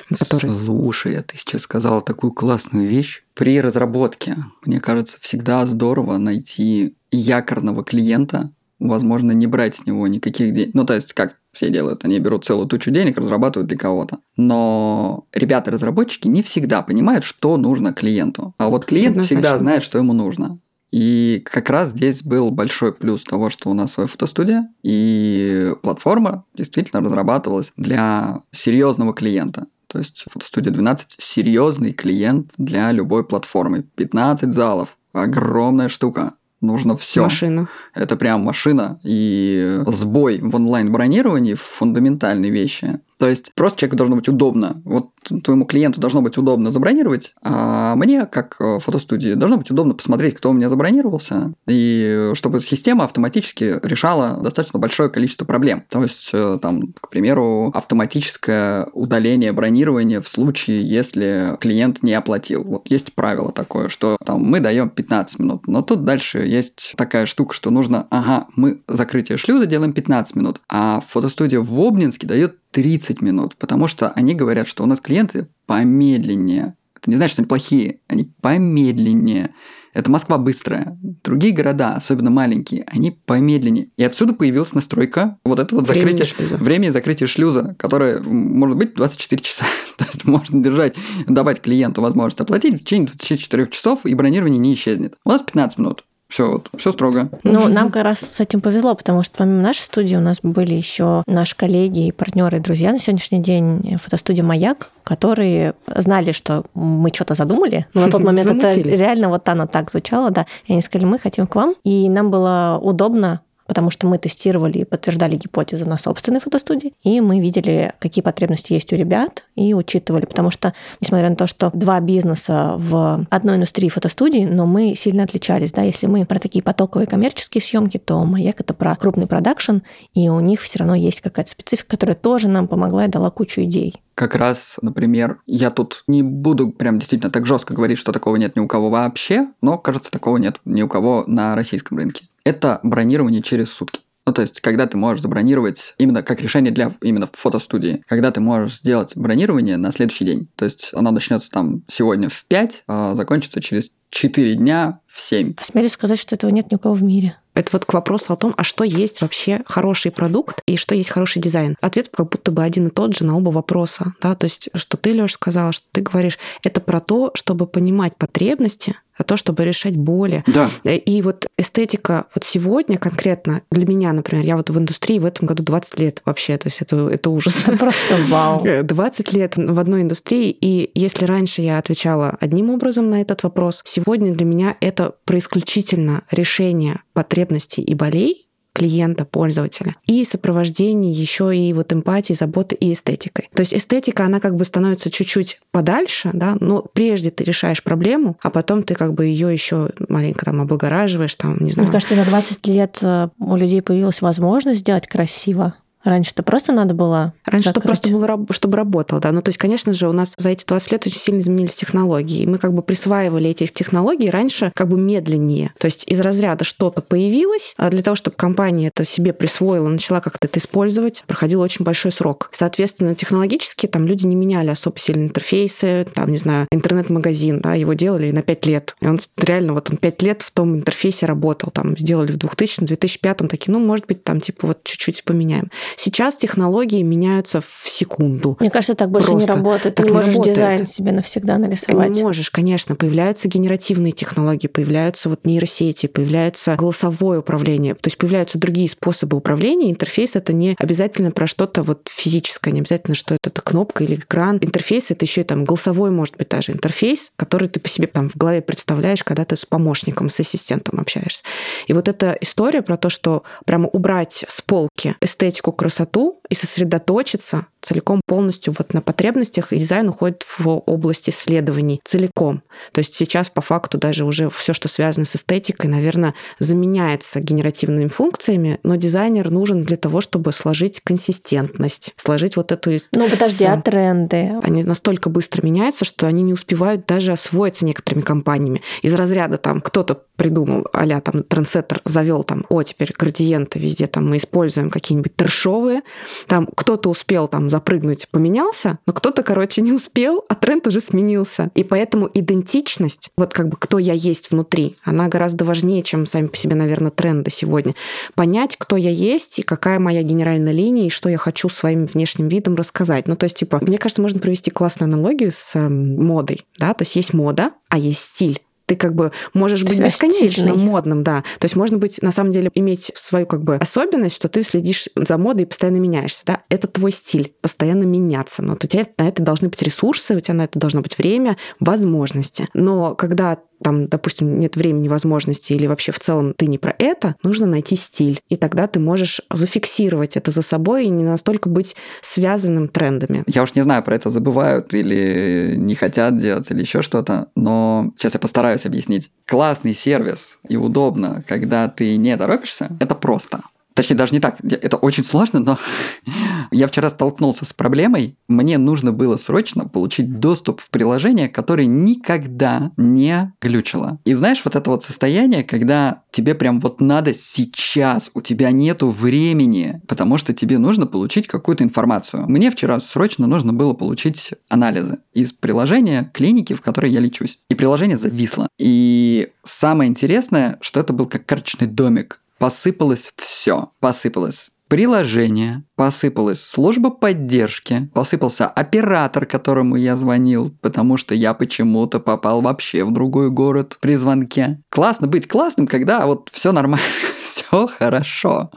Speaker 1: Который... Слушай, а ты сейчас сказала такую классную вещь. При разработке, мне кажется, всегда здорово найти якорного клиента, возможно, не брать с него никаких денег. Ну, то есть, как все делают, они берут целую тучу денег, разрабатывают для кого-то. Но ребята-разработчики не всегда понимают, что нужно клиенту. А вот клиент Однозначно. всегда знает, что ему нужно. И как раз здесь был большой плюс того, что у нас своя фотостудия, и платформа действительно разрабатывалась для серьезного клиента. То есть фотостудия 12 – серьезный клиент для любой платформы. 15 залов. Огромная штука нужно все.
Speaker 2: Машина.
Speaker 1: Это прям машина. И сбой в онлайн-бронировании – фундаментальные вещи. То есть просто человеку должно быть удобно. Вот твоему клиенту должно быть удобно забронировать, а мне, как э, фотостудии, должно быть удобно посмотреть, кто у меня забронировался, и чтобы система автоматически решала достаточно большое количество проблем. То есть, э, там, к примеру, автоматическое удаление бронирования в случае, если клиент не оплатил. Вот есть правило такое, что там мы даем 15 минут, но тут дальше есть такая штука, что нужно, ага, мы закрытие шлюза делаем 15 минут, а фотостудия в Обнинске дает 30 минут, потому что они говорят, что у нас клиенты помедленнее Это не значит, что они плохие, они помедленнее. Это Москва быстрая. Другие города, особенно маленькие, они помедленнее. И отсюда появилась настройка вот это вот
Speaker 2: Времени
Speaker 1: закрытие,
Speaker 2: шлюза.
Speaker 1: время закрытия шлюза, которое может быть 24 часа. [laughs] То есть можно держать, давать клиенту возможность оплатить в течение 24 часов, и бронирование не исчезнет. У нас 15 минут. Все, вот, все строго.
Speaker 3: Ну, [laughs] нам как раз с этим повезло, потому что помимо нашей студии у нас были еще наши коллеги и партнеры и друзья на сегодняшний день фотостудия «Маяк», которые знали, что мы что-то задумали. Но на тот [laughs] момент это реально вот оно так звучало, да. И они сказали, мы хотим к вам. И нам было удобно потому что мы тестировали и подтверждали гипотезу на собственной фотостудии, и мы видели, какие потребности есть у ребят, и учитывали, потому что, несмотря на то, что два бизнеса в одной индустрии фотостудии, но мы сильно отличались, да, если мы про такие потоковые коммерческие съемки, то Маяк это про крупный продакшн, и у них все равно есть какая-то специфика, которая тоже нам помогла и дала кучу идей.
Speaker 1: Как раз, например, я тут не буду прям действительно так жестко говорить, что такого нет ни у кого вообще, но, кажется, такого нет ни у кого на российском рынке. Это бронирование через сутки. Ну, то есть, когда ты можешь забронировать именно как решение для именно фотостудии, когда ты можешь сделать бронирование на следующий день. То есть, оно начнется там сегодня в 5, а закончится через 4 дня в 7.
Speaker 3: Осмелюсь сказать, что этого нет ни у кого в мире.
Speaker 2: Это вот к вопросу о том, а что есть вообще хороший продукт и что есть хороший дизайн. Ответ как будто бы один и тот же на оба вопроса. Да? То есть, что ты, Лёш, сказала, что ты говоришь, это про то, чтобы понимать потребности, а то, чтобы решать боли.
Speaker 1: Да.
Speaker 2: И вот эстетика вот сегодня конкретно для меня, например, я вот в индустрии в этом году 20 лет вообще, то есть это, это ужас.
Speaker 3: Это просто вау. [laughs]
Speaker 2: 20 лет в одной индустрии, и если раньше я отвечала одним образом на этот вопрос, сегодня для меня это про исключительно решение потребностей и болей клиента, пользователя. И сопровождение еще и вот эмпатии, заботы и эстетикой. То есть эстетика, она как бы становится чуть-чуть подальше, да, но прежде ты решаешь проблему, а потом ты как бы ее еще маленько там облагораживаешь, там, не знаю.
Speaker 3: Мне кажется, за 20 лет э, у людей появилась возможность сделать красиво. Раньше-то просто надо было
Speaker 2: Раньше
Speaker 3: закрыть.
Speaker 2: просто было, чтобы работало, да. Ну, то есть, конечно же, у нас за эти 20 лет очень сильно изменились технологии. И мы как бы присваивали эти технологии раньше как бы медленнее. То есть из разряда что-то появилось, а для того, чтобы компания это себе присвоила, начала как-то это использовать, проходил очень большой срок. Соответственно, технологически там люди не меняли особо сильно интерфейсы, там, не знаю, интернет-магазин, да, его делали на 5 лет. И он реально вот он 5 лет в том интерфейсе работал. Там сделали в 2000-2005 такие, ну, может быть, там типа вот чуть-чуть поменяем. Сейчас технологии меняются в секунду.
Speaker 3: Мне кажется, так больше
Speaker 2: Просто
Speaker 3: не работает.
Speaker 2: так
Speaker 3: Ты не можешь
Speaker 2: работает.
Speaker 3: дизайн себе навсегда нарисовать.
Speaker 2: Не можешь, конечно. Появляются генеративные технологии, появляются вот нейросети, появляется голосовое управление. То есть появляются другие способы управления. Интерфейс — это не обязательно про что-то вот физическое, не обязательно, что это, кнопка или экран. Интерфейс — это еще и там голосовой, может быть, даже интерфейс, который ты по себе там в голове представляешь, когда ты с помощником, с ассистентом общаешься. И вот эта история про то, что прямо убрать с полки эстетику, красоту и сосредоточиться целиком полностью вот на потребностях, и дизайн уходит в область исследований целиком. То есть сейчас по факту даже уже все, что связано с эстетикой, наверное, заменяется генеративными функциями, но дизайнер нужен для того, чтобы сложить консистентность, сложить вот эту...
Speaker 3: Ну, подожди, а тренды?
Speaker 2: они настолько быстро меняются, что они не успевают даже освоиться некоторыми компаниями. Из разряда там кто-то придумал, а там трендсеттер завел там, о, теперь градиенты везде там мы используем какие-нибудь трешовые, там кто-то успел там запрыгнуть, поменялся, но кто-то, короче, не успел, а тренд уже сменился. И поэтому идентичность, вот как бы кто я есть внутри, она гораздо важнее, чем сами по себе, наверное, тренды сегодня. Понять, кто я есть и какая моя генеральная линия, и что я хочу своим внешним видом рассказать. Ну, то есть, типа, мне кажется, можно провести классную аналогию с эм, модой, да, то есть есть мода, а есть стиль. Ты как бы можешь быть бесконечно
Speaker 3: стильный.
Speaker 2: модным, да. То есть можно быть, на самом деле, иметь свою как бы особенность, что ты следишь за модой и постоянно меняешься, да. Это твой стиль, постоянно меняться. Но у тебя на это должны быть ресурсы, у тебя на это должно быть время, возможности. Но когда там, допустим, нет времени, возможности, или вообще в целом ты не про это, нужно найти стиль. И тогда ты можешь зафиксировать это за собой и не настолько быть связанным трендами.
Speaker 1: Я уж не знаю, про это забывают или не хотят делать, или еще что-то, но сейчас я постараюсь объяснить. Классный сервис и удобно, когда ты не торопишься, это просто. Точнее, даже не так. Это очень сложно, но [laughs] я вчера столкнулся с проблемой. Мне нужно было срочно получить доступ в приложение, которое никогда не глючило. И знаешь, вот это вот состояние, когда тебе прям вот надо сейчас, у тебя нету времени, потому что тебе нужно получить какую-то информацию. Мне вчера срочно нужно было получить анализы из приложения клиники, в которой я лечусь. И приложение зависло. И самое интересное, что это был как карточный домик посыпалось все. Посыпалось приложение, посыпалась служба поддержки, посыпался оператор, которому я звонил, потому что я почему-то попал вообще в другой город при звонке. Классно быть классным, когда вот все нормально, [laughs] все хорошо.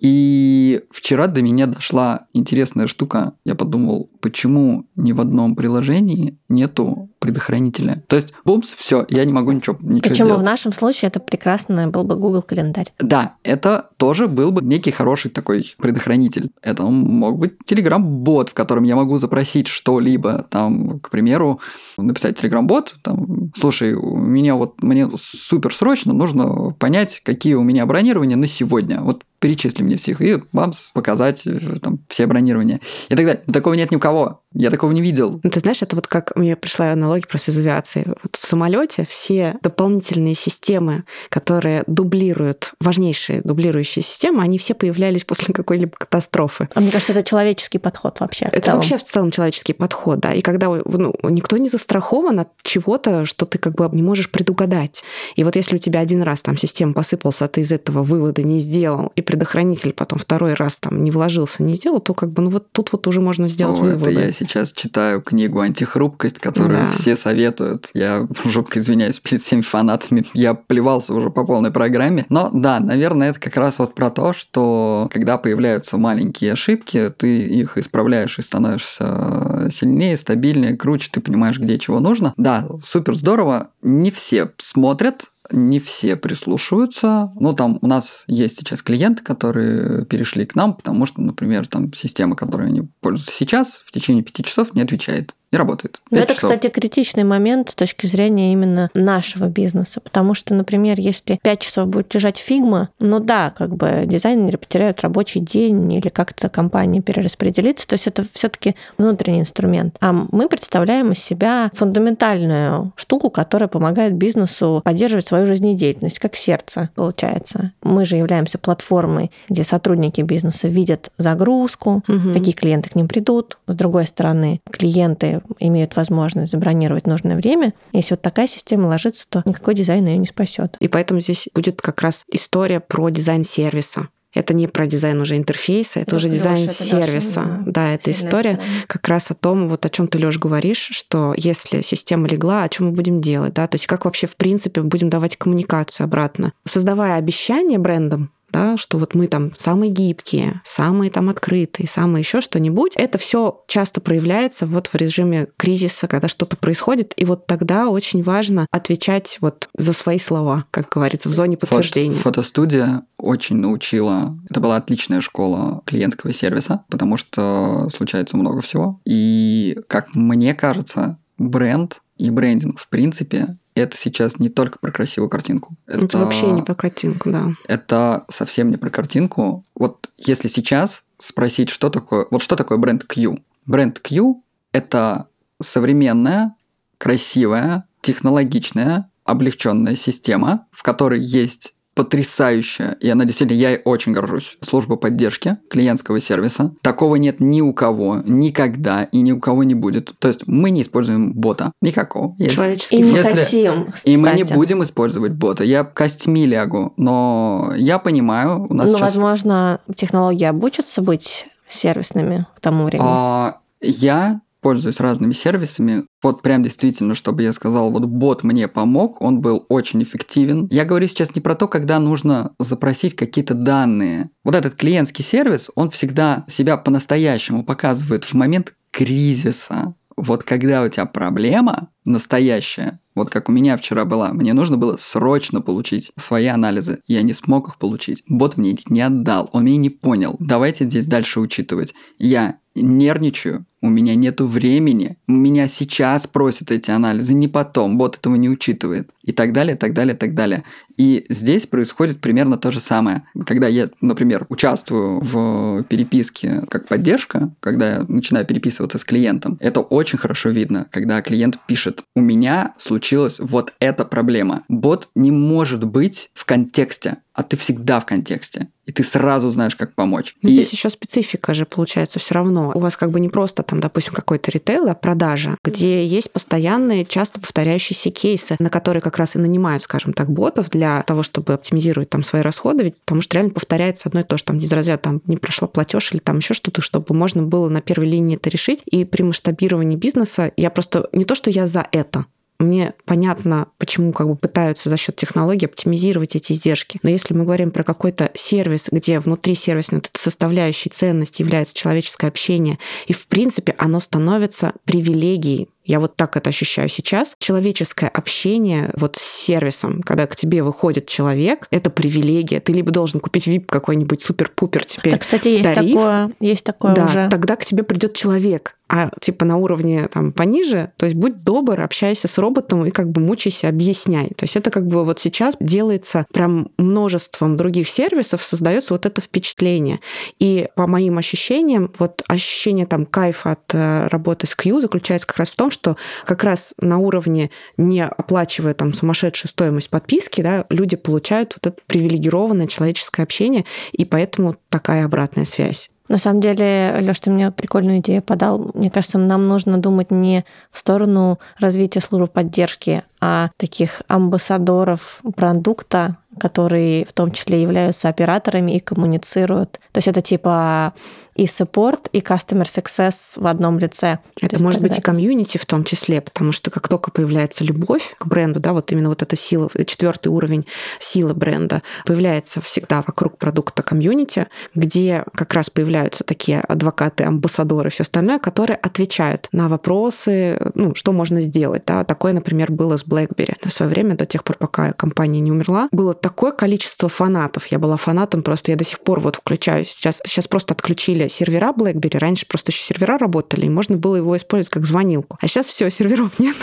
Speaker 1: И вчера до меня дошла интересная штука. Я подумал, почему ни в одном приложении нету предохранителя. То есть, бумс, все, я не могу ничего, ничего
Speaker 3: Почему
Speaker 1: сделать.
Speaker 3: в нашем случае это прекрасно был бы Google календарь.
Speaker 1: Да, это тоже был бы некий хороший такой предохранитель. Это мог быть Telegram-бот, в котором я могу запросить что-либо. Там, к примеру, написать Telegram-бот, там, слушай, у меня вот, мне супер срочно нужно понять, какие у меня бронирования на сегодня. Вот перечисли мне всех и вам показать э, там все бронирования и так далее. Но такого нет ни у кого. Я такого не видел.
Speaker 2: Ну, ты знаешь, это вот как мне пришла аналогия просто из авиации. Вот в самолете все дополнительные системы, которые дублируют, важнейшие дублирующие системы, они все появлялись после какой-либо катастрофы.
Speaker 3: А мне кажется, это человеческий подход вообще.
Speaker 2: Это целом. вообще в целом человеческий подход, да. И когда ну, никто не застрахован от чего-то, что ты как бы не можешь предугадать. И вот если у тебя один раз там система посыпался, а ты из этого вывода не сделал, и предохранитель потом второй раз там не вложился, не сделал, то как бы ну вот тут вот уже можно сделать
Speaker 1: О,
Speaker 2: выводы.
Speaker 1: Это я сейчас читаю книгу «Антихрупкость», которую да. все советуют. Я [laughs] жутко извиняюсь перед всеми фанатами. Я плевался уже по полной программе. Но да, наверное, это как раз вот про то, что когда появляются маленькие ошибки, ты их исправляешь и становишься сильнее, стабильнее, круче, ты понимаешь, где чего нужно. Да, супер здорово. Не все смотрят не все прислушиваются. Ну, там у нас есть сейчас клиенты, которые перешли к нам, потому что, например, там система, которой они пользуются сейчас, в течение пяти часов не отвечает и работает.
Speaker 3: Но это, часов. кстати, критичный момент с точки зрения именно нашего бизнеса, потому что, например, если 5 часов будет лежать Figma, ну да, как бы дизайнеры потеряют рабочий день или как-то компания перераспределится, то есть это все таки внутренний инструмент. А мы представляем из себя фундаментальную штуку, которая помогает бизнесу поддерживать свою жизнедеятельность, как сердце, получается. Мы же являемся платформой, где сотрудники бизнеса видят загрузку, угу. какие клиенты к ним придут. С другой стороны, клиенты имеют возможность забронировать нужное время. Если вот такая система ложится, то никакой дизайн ее не спасет.
Speaker 2: И поэтому здесь будет как раз история про дизайн сервиса. Это не про дизайн уже интерфейса, это да, уже дизайн Лёша, сервиса. Это да, это история сторона. как раз о том, вот о чем ты, Лёш, говоришь, что если система легла, о чем мы будем делать, да, то есть как вообще в принципе будем давать коммуникацию обратно. Создавая обещание брендам, да, что вот мы там самые гибкие, самые там открытые, самые еще что-нибудь. Это все часто проявляется вот в режиме кризиса, когда что-то происходит, и вот тогда очень важно отвечать вот за свои слова, как говорится, в зоне подтверждения.
Speaker 1: Фото фотостудия очень научила. Это была отличная школа клиентского сервиса, потому что случается много всего. И, как мне кажется, бренд и брендинг в принципе это сейчас не только про красивую картинку.
Speaker 2: Это, это вообще не про картинку, да.
Speaker 1: Это совсем не про картинку. Вот если сейчас спросить, что такое, вот что такое бренд Q? Бренд Q – это современная, красивая, технологичная, облегченная система, в которой есть потрясающая, и она действительно, я очень горжусь, служба поддержки клиентского сервиса. Такого нет ни у кого, никогда и ни у кого не будет. То есть мы не используем бота никакого.
Speaker 3: Если, Человеческий и не если, хотим,
Speaker 1: И мы не будем использовать бота. Я костьми лягу, но я понимаю, у нас
Speaker 3: Ну,
Speaker 1: сейчас...
Speaker 3: возможно, технологии обучатся быть сервисными к тому времени.
Speaker 1: А, я пользуюсь разными сервисами. Вот прям действительно, чтобы я сказал, вот бот мне помог, он был очень эффективен. Я говорю сейчас не про то, когда нужно запросить какие-то данные. Вот этот клиентский сервис, он всегда себя по-настоящему показывает в момент кризиса. Вот когда у тебя проблема настоящая, вот как у меня вчера была, мне нужно было срочно получить свои анализы. Я не смог их получить. Бот мне не отдал, он меня не понял. Давайте здесь дальше учитывать. Я нервничаю, у меня нету времени, меня сейчас просят эти анализы, не потом, бот этого не учитывает. И так далее, так далее, так далее. И здесь происходит примерно то же самое. Когда я, например, участвую в переписке как поддержка, когда я начинаю переписываться с клиентом, это очень хорошо видно, когда клиент пишет, у меня случилась вот эта проблема. Бот не может быть в контексте а ты всегда в контексте, и ты сразу знаешь, как помочь.
Speaker 2: Но
Speaker 1: и...
Speaker 2: здесь еще специфика же получается все равно. У вас как бы не просто там, допустим, какой-то ритейл, а продажа, где есть постоянные, часто повторяющиеся кейсы, на которые как раз и нанимают, скажем так, ботов для того, чтобы оптимизировать там свои расходы, ведь потому что реально повторяется одно и то же, там из разряда там не прошла платеж или там еще что-то, чтобы можно было на первой линии это решить. И при масштабировании бизнеса я просто не то, что я за это, мне понятно, почему как бы пытаются за счет технологий оптимизировать эти издержки. Но если мы говорим про какой-то сервис, где внутри сервисной составляющей ценности является человеческое общение, и в принципе оно становится привилегией я вот так это ощущаю сейчас. Человеческое общение вот с сервисом, когда к тебе выходит человек, это привилегия. Ты либо должен купить VIP какой-нибудь супер-пупер тебе.
Speaker 3: Так, кстати, есть
Speaker 2: тариф,
Speaker 3: такое, есть такое
Speaker 2: да,
Speaker 3: уже.
Speaker 2: Тогда к тебе придет человек а типа на уровне там пониже, то есть будь добр, общайся с роботом и как бы мучайся, объясняй. То есть это как бы вот сейчас делается прям множеством других сервисов, создается вот это впечатление. И по моим ощущениям, вот ощущение там кайфа от э, работы с Q заключается как раз в том, что как раз на уровне, не оплачивая там сумасшедшую стоимость подписки, да, люди получают вот это привилегированное человеческое общение, и поэтому такая обратная связь.
Speaker 3: На самом деле, Лёш, ты мне прикольную идею подал. Мне кажется, нам нужно думать не в сторону развития службы поддержки, а таких амбассадоров продукта, которые в том числе являются операторами и коммуницируют. То есть это типа и support, и customer success в одном лице.
Speaker 2: Это может быть и комьюнити в том числе, потому что как только появляется любовь к бренду, да, вот именно вот эта сила, четвертый уровень силы бренда появляется всегда вокруг продукта комьюнити, где как раз появляются такие адвокаты, амбассадоры, все остальное, которые отвечают на вопросы, ну, что можно сделать. Да. Такое, например, было с BlackBerry. На свое время, до тех пор, пока компания не умерла, было такое количество фанатов. Я была фанатом, просто я до сих пор вот включаю. Сейчас, сейчас просто отключили сервера BlackBerry. Раньше просто еще сервера работали, и можно было его использовать как звонилку. А сейчас все, серверов [laughs] нет.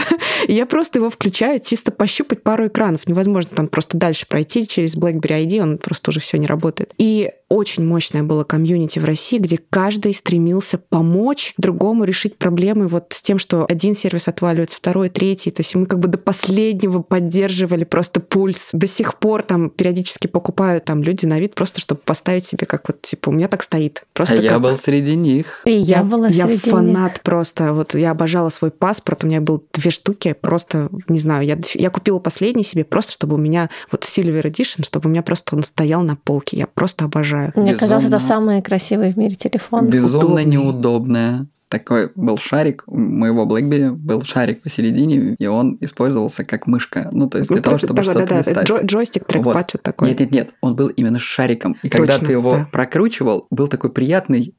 Speaker 2: и я просто его включаю, чисто пощупать пару экранов. Невозможно там просто дальше пройти через BlackBerry ID, он просто уже все не работает. И очень мощное было комьюнити в России, где каждый стремился помочь другому решить проблемы вот с тем, что один сервис отваливается, второй, третий. То есть мы как бы до последнего поддерживали просто пульс. До сих пор там периодически покупают там люди на вид просто, чтобы поставить себе как вот, типа, у меня так стоит. Просто
Speaker 1: а
Speaker 2: как...
Speaker 1: я был среди них.
Speaker 3: И я, я была
Speaker 2: я
Speaker 3: среди
Speaker 2: фанат
Speaker 3: них.
Speaker 2: просто. Вот я обожала свой паспорт, у меня был две штуки, просто, не знаю, я, я купила последний себе просто, чтобы у меня вот Silver Edition, чтобы у меня просто он стоял на полке. Я просто обожаю обожаю.
Speaker 3: Мне
Speaker 1: Безумно.
Speaker 3: казалось, это самый красивый в мире телефон.
Speaker 1: Безумно
Speaker 2: Удобный.
Speaker 1: неудобное. Такой был шарик, у моего BlackBerry был шарик посередине, и он использовался как мышка. Ну, то есть для
Speaker 2: Ну,
Speaker 1: того, чтобы
Speaker 2: да,
Speaker 1: что-то
Speaker 2: да, да, джой- джойстик, трекпад,
Speaker 1: Вот.
Speaker 2: что-то такое.
Speaker 1: Нет, нет, нет, он был именно шариком. И когда
Speaker 2: Точно,
Speaker 1: ты его
Speaker 2: да.
Speaker 1: прокручивал, был такой приятный.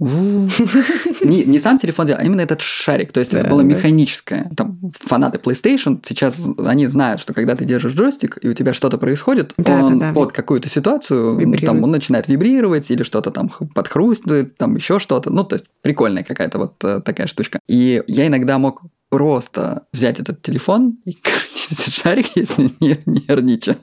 Speaker 1: Не, не сам телефон делал, а именно этот шарик. То есть это
Speaker 2: Да,
Speaker 1: было
Speaker 2: да.
Speaker 1: механическое. Там фанаты PlayStation сейчас они знают, что когда ты держишь джойстик и у тебя что-то происходит,
Speaker 2: Да,
Speaker 1: он
Speaker 2: да, да.
Speaker 1: под какую-то ситуацию
Speaker 2: Вибрирует.
Speaker 1: там он начинает вибрировать или что-то там подхрустывает, там еще что-то. Ну, то есть прикольная какая-то вот э, такая штучка. И я иногда мог просто взять этот телефон и крутить этот шарик, [laughs] если не нервничал.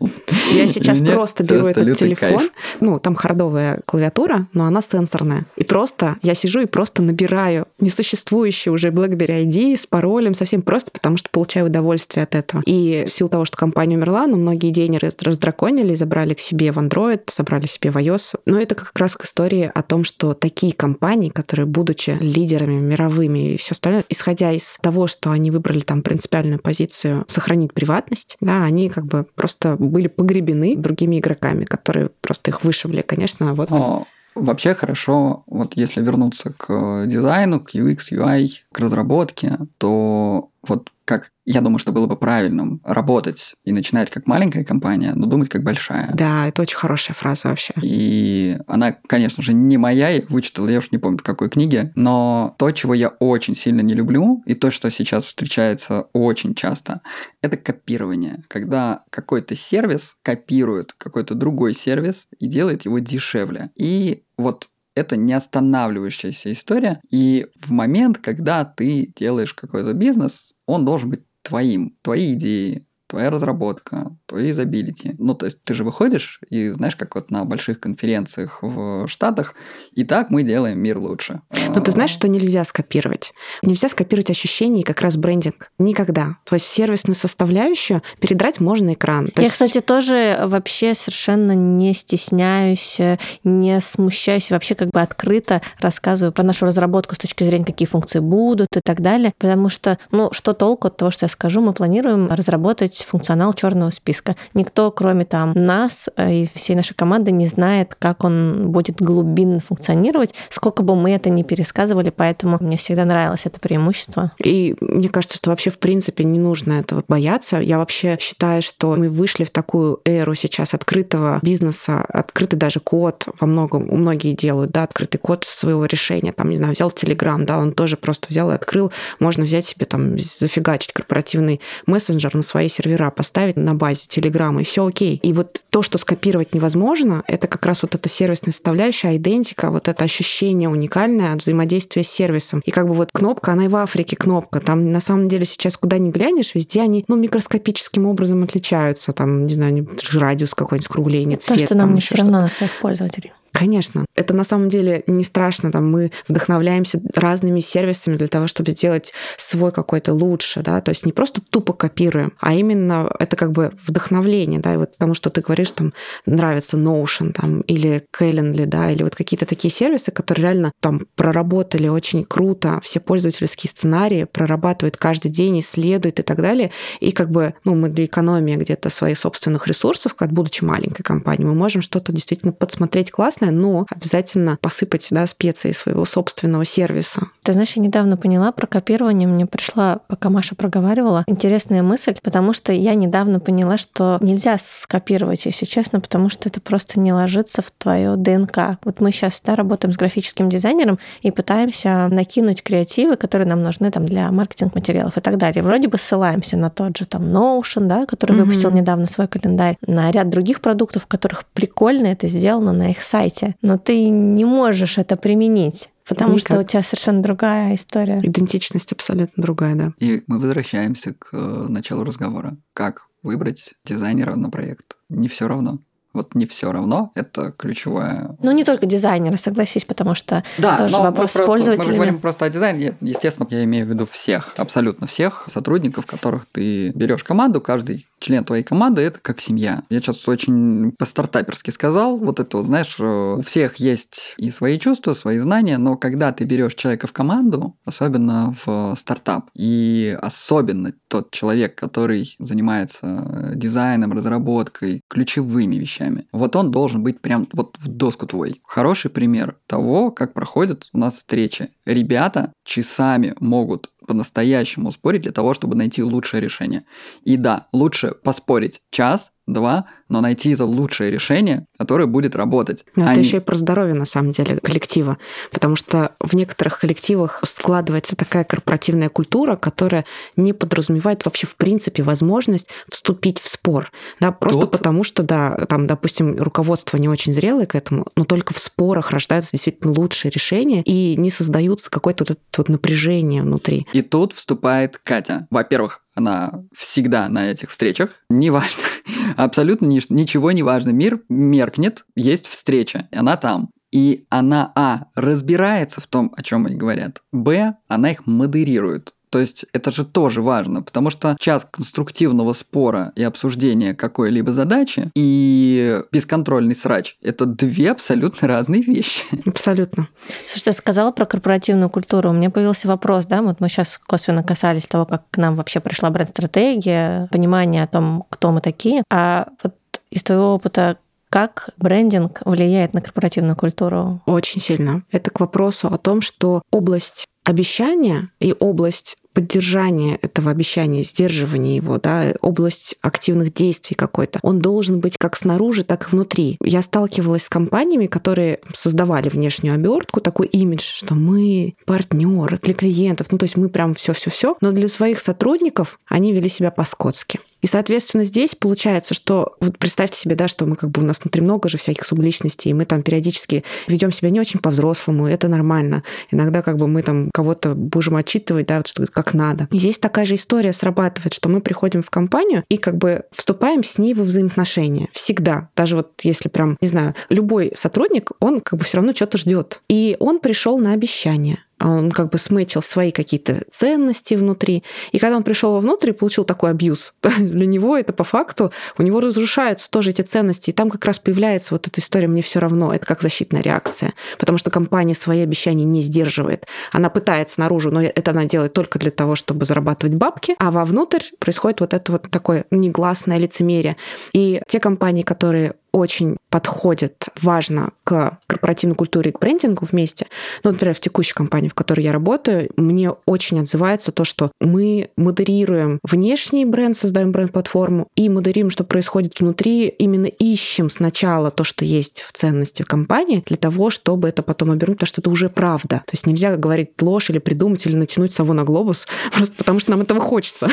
Speaker 2: Я сейчас
Speaker 1: Мне
Speaker 2: просто беру этот телефон,
Speaker 1: кайф.
Speaker 2: ну, там хардовая клавиатура, но она сенсорная. И просто я сижу и просто набираю несуществующий уже BlackBerry ID с паролем, совсем просто, потому что получаю удовольствие от этого. И в силу того, что компания умерла, но многие идеи раз- раздраконили, забрали к себе в Android, забрали себе в iOS. Но это как раз к истории о том, что такие компании, которые, будучи лидерами мировыми и все остальное, исходя из того, что они выбрали там принципиальную позицию сохранить приватность, да, они как бы просто были погребены другими игроками, которые просто их вышибли, конечно, вот
Speaker 1: Но вообще хорошо, вот если вернуться к дизайну, к UX, UI, к разработке, то вот как я думаю, что было бы правильным работать и начинать как маленькая компания, но думать как большая.
Speaker 2: Да, это очень хорошая фраза вообще.
Speaker 1: И она, конечно же, не моя, я вычитал, я уж не помню в какой книге, но то, чего я очень сильно не люблю, и то, что сейчас встречается очень часто, это копирование. Когда какой-то сервис копирует какой-то другой сервис и делает его дешевле. И вот это не останавливающаяся история. И в момент, когда ты делаешь какой-то бизнес, он должен быть твоим, твои идеи, твоя разработка, твои изобилити. Ну, то есть ты же выходишь и знаешь, как вот на больших конференциях в Штатах, и так мы делаем мир лучше.
Speaker 2: Но ты знаешь, что нельзя скопировать? Нельзя скопировать ощущение и как раз брендинг. Никогда. То есть сервисную составляющую передрать можно экран. То
Speaker 3: Я,
Speaker 2: есть...
Speaker 3: кстати, тоже вообще совершенно не стесняюсь, не смущаюсь, вообще как бы открыто рассказываю про нашу разработку с точки зрения, какие функции будут и так далее, потому что, ну, что толку от того, что я скажу, мы планируем разработать есть функционал черного списка. Никто, кроме там нас э, и всей нашей команды, не знает, как он будет глубинно функционировать, сколько бы мы это ни пересказывали, поэтому мне всегда нравилось это преимущество.
Speaker 2: И мне кажется, что вообще в принципе не нужно этого бояться. Я вообще считаю, что мы вышли в такую эру сейчас открытого бизнеса, открытый даже код во многом, многие делают, да, открытый код своего решения. Там, не знаю, взял Telegram, да, он тоже просто взял и открыл. Можно взять себе там зафигачить корпоративный мессенджер на свои сервера сервера поставить на базе Telegram, и все окей. И вот то, что скопировать невозможно, это как раз вот эта сервисная составляющая, идентика, вот это ощущение уникальное от взаимодействия с сервисом. И как бы вот кнопка, она и в Африке кнопка. Там на самом деле сейчас куда ни глянешь, везде они ну, микроскопическим образом отличаются. Там, не знаю, радиус какой-нибудь, скругление, цвет.
Speaker 3: То, что нам не все равно на своих пользователей.
Speaker 2: Конечно. Это на самом деле не страшно. Там мы вдохновляемся разными сервисами для того, чтобы сделать свой какой-то лучше. Да? То есть не просто тупо копируем, а именно это как бы вдохновление. Да? И вот потому что ты говоришь, там нравится Notion там, или Calendly, да, или вот какие-то такие сервисы, которые реально там проработали очень круто все пользовательские сценарии, прорабатывают каждый день, исследуют и так далее. И как бы ну, мы для экономии где-то своих собственных ресурсов, как будучи маленькой компанией, мы можем что-то действительно подсмотреть классно вкусное, но обязательно посыпать да, специи своего собственного сервиса.
Speaker 3: Ты знаешь, я недавно поняла про копирование, мне пришла, пока Маша проговаривала, интересная мысль, потому что я недавно поняла, что нельзя скопировать, если честно, потому что это просто не ложится в твое ДНК. Вот мы сейчас да, работаем с графическим дизайнером и пытаемся накинуть креативы, которые нам нужны там, для маркетинг-материалов и так далее. Вроде бы ссылаемся на тот же там Notion, да, который mm-hmm. выпустил недавно свой календарь, на ряд других продуктов, в которых прикольно это сделано на их сайте сайте, но ты не можешь это применить. Потому Никак. что у тебя совершенно другая история.
Speaker 2: Идентичность абсолютно другая, да.
Speaker 1: И мы возвращаемся к э, началу разговора. Как выбрать дизайнера на проект? Не все равно вот не все равно, это ключевое.
Speaker 3: Ну, не только дизайнеры, согласись, потому что
Speaker 1: да,
Speaker 3: тоже вопрос
Speaker 1: мы
Speaker 3: с пользователями.
Speaker 1: Мы говорим просто о дизайне, естественно, я имею в виду всех, абсолютно всех сотрудников, которых ты берешь команду, каждый член твоей команды это как семья. Я сейчас очень по-стартаперски сказал, вот это, знаешь, э, у всех есть и свои чувства, свои знания, но когда ты берешь человека в команду, особенно в стартап, и особенно тот человек, который занимается дизайном, разработкой, ключевыми вещами. Вот он должен быть прям вот в доску твой. Хороший пример того, как проходят у нас встречи. Ребята часами могут по-настоящему спорить для того, чтобы найти лучшее решение. И да, лучше поспорить час, два, но найти это лучшее решение, которое будет работать.
Speaker 2: Но а это не... еще и про здоровье, на самом деле, коллектива. Потому что в некоторых коллективах складывается такая корпоративная культура, которая не подразумевает вообще в принципе возможность вступить в спор. Да, просто Тут... потому что, да, там, допустим, руководство не очень зрелое к этому, но только в спорах рождаются действительно лучшие решения и не создаются какое-то вот это вот напряжение внутри.
Speaker 1: И тут вступает Катя. Во-первых, она всегда на этих встречах. Неважно, [laughs] абсолютно ничего не важно. Мир меркнет, есть встреча, она там. И она, а, разбирается в том, о чем они говорят, б, она их модерирует. То есть это же тоже важно, потому что час конструктивного спора и обсуждения какой-либо задачи и бесконтрольный срач – это две абсолютно разные вещи.
Speaker 2: Абсолютно.
Speaker 3: Слушай, ты сказала про корпоративную культуру. У меня появился вопрос, да, вот мы сейчас косвенно касались того, как к нам вообще пришла бренд-стратегия, понимание о том, кто мы такие. А вот из твоего опыта как брендинг влияет на корпоративную культуру?
Speaker 2: Очень сильно. Это к вопросу о том, что область обещания и область поддержание этого обещания, сдерживание его, да, область активных действий какой-то, он должен быть как снаружи, так и внутри. Я сталкивалась с компаниями, которые создавали внешнюю обертку, такой имидж, что мы партнеры для клиентов, ну то есть мы прям все-все-все, но для своих сотрудников они вели себя по-скотски. И, соответственно, здесь получается, что вот представьте себе, да, что мы как бы у нас внутри много же всяких субличностей, и мы там периодически ведем себя не очень по-взрослому, это нормально. Иногда как бы мы там кого-то будем отчитывать, да, вот что как надо. И здесь такая же история срабатывает, что мы приходим в компанию и как бы вступаем с ней во взаимоотношения. Всегда. Даже вот если прям, не знаю, любой сотрудник, он как бы все равно что-то ждет. И он пришел на обещание он как бы сметчил свои какие-то ценности внутри. И когда он пришел вовнутрь и получил такой абьюз, [laughs] для него это по факту, у него разрушаются тоже эти ценности. И там как раз появляется вот эта история «мне все равно». Это как защитная реакция. Потому что компания свои обещания не сдерживает. Она пытается наружу, но это она делает только для того, чтобы зарабатывать бабки, а вовнутрь происходит вот это вот такое негласное лицемерие. И те компании, которые очень подходит важно к корпоративной культуре и к брендингу вместе. Ну, например, в текущей компании, в которой я работаю, мне очень отзывается то, что мы модерируем внешний бренд, создаем бренд-платформу и модерируем, что происходит внутри, именно ищем сначала то, что есть в ценности в компании, для того, чтобы это потом обернуть, потому что это уже правда. То есть нельзя говорить ложь или придумать, или натянуть сову на глобус, [laughs] просто потому что нам этого хочется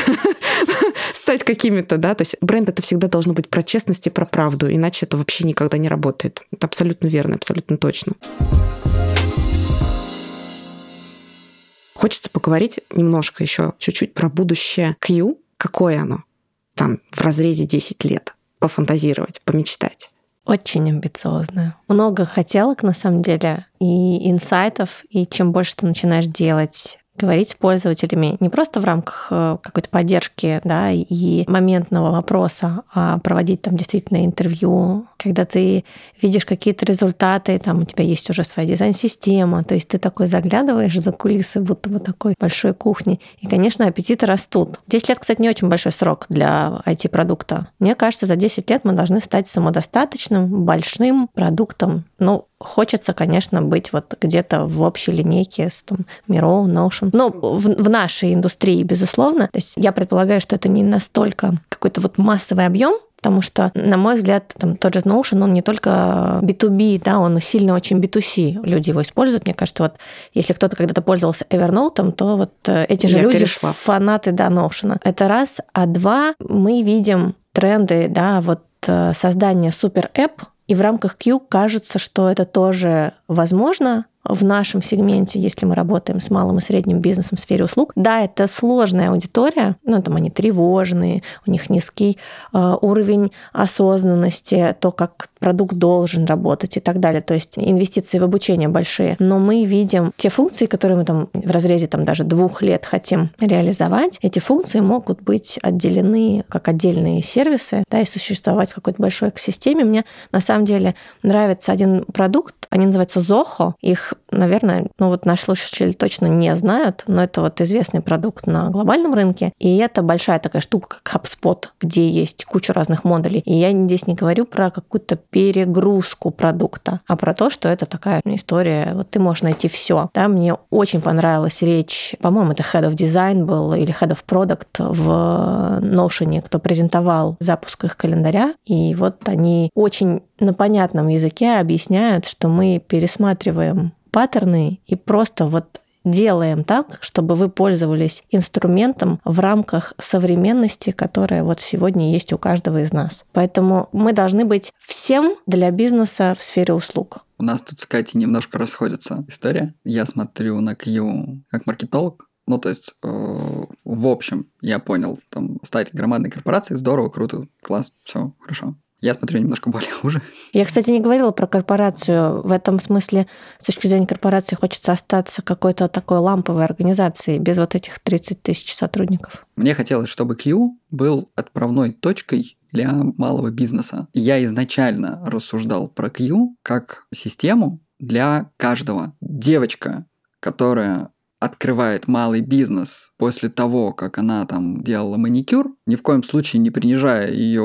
Speaker 2: [laughs] стать какими-то, да, то есть бренд это всегда должно быть про честность и про правду, иначе это вообще никогда не работает. Это абсолютно верно, абсолютно точно. Хочется поговорить немножко еще чуть-чуть про будущее Q. Какое оно? Там в разрезе 10 лет. Пофантазировать, помечтать.
Speaker 3: Очень амбициозно. Много хотелок, на самом деле, и инсайтов, и чем больше ты начинаешь делать говорить с пользователями не просто в рамках э, какой-то поддержки да, и моментного вопроса, а проводить там действительно интервью, когда ты видишь какие-то результаты, там у тебя есть уже своя дизайн-система, то есть ты такой заглядываешь за кулисы, будто бы такой большой кухни, и, конечно, аппетиты растут. 10 лет, кстати, не очень большой срок для IT-продукта. Мне кажется, за 10 лет мы должны стать самодостаточным, большим продуктом. Ну, Хочется, конечно, быть вот где-то в общей линейке с там, Miro, Notion. Но в, в нашей индустрии, безусловно. То есть я предполагаю, что это не настолько какой-то вот массовый объем, потому что, на мой взгляд, там, тот же Notion, он не только B2B, да, он сильно очень B2C. Люди его используют. Мне кажется, вот если кто-то когда-то пользовался Evernote, то вот э, эти же Я люди перешла. фанаты, да, Notion. Это раз. А два, мы видим тренды, да, вот э, создание супер-эп, и в рамках Q кажется, что это тоже возможно, в нашем сегменте, если мы работаем с малым и средним бизнесом в сфере услуг. Да, это сложная аудитория, но там они тревожные, у них низкий э, уровень осознанности, то, как продукт должен работать и так далее. То есть инвестиции в обучение большие. Но мы видим те функции, которые мы там в разрезе там даже двух лет хотим реализовать, эти функции могут быть отделены как отдельные сервисы, да, и существовать в какой-то большой экосистеме. Мне на самом деле нравится один продукт, они называются Zoho. Их, наверное, ну вот наши слушатели точно не знают, но это вот известный продукт на глобальном рынке. И это большая такая штука, как HubSpot, где есть куча разных модулей. И я здесь не говорю про какую-то перегрузку продукта, а про то, что это такая история, вот ты можешь найти все. Да, мне очень понравилась речь, по-моему, это Head of Design был или Head of Product в Notion, кто презентовал запуск их календаря. И вот они очень на понятном языке объясняют, что мы пересматриваем паттерны и просто вот делаем так, чтобы вы пользовались инструментом в рамках современности, которая вот сегодня есть у каждого из нас. Поэтому мы должны быть всем для бизнеса в сфере услуг.
Speaker 1: У нас тут с Катей немножко расходится история. Я смотрю на Q как маркетолог, ну, то есть, э, в общем, я понял, там, стать громадной корпорацией, здорово, круто, класс, все, хорошо. Я смотрю немножко более [laughs] хуже.
Speaker 3: Я, кстати, не говорила про корпорацию. В этом смысле, с точки зрения корпорации, хочется остаться какой-то такой ламповой организацией без вот этих 30 тысяч сотрудников.
Speaker 1: Мне хотелось, чтобы Q был отправной точкой для малого бизнеса. Я изначально рассуждал про Q как систему для каждого. Девочка, которая открывает малый бизнес после того, как она там делала маникюр, ни в коем случае не принижая ее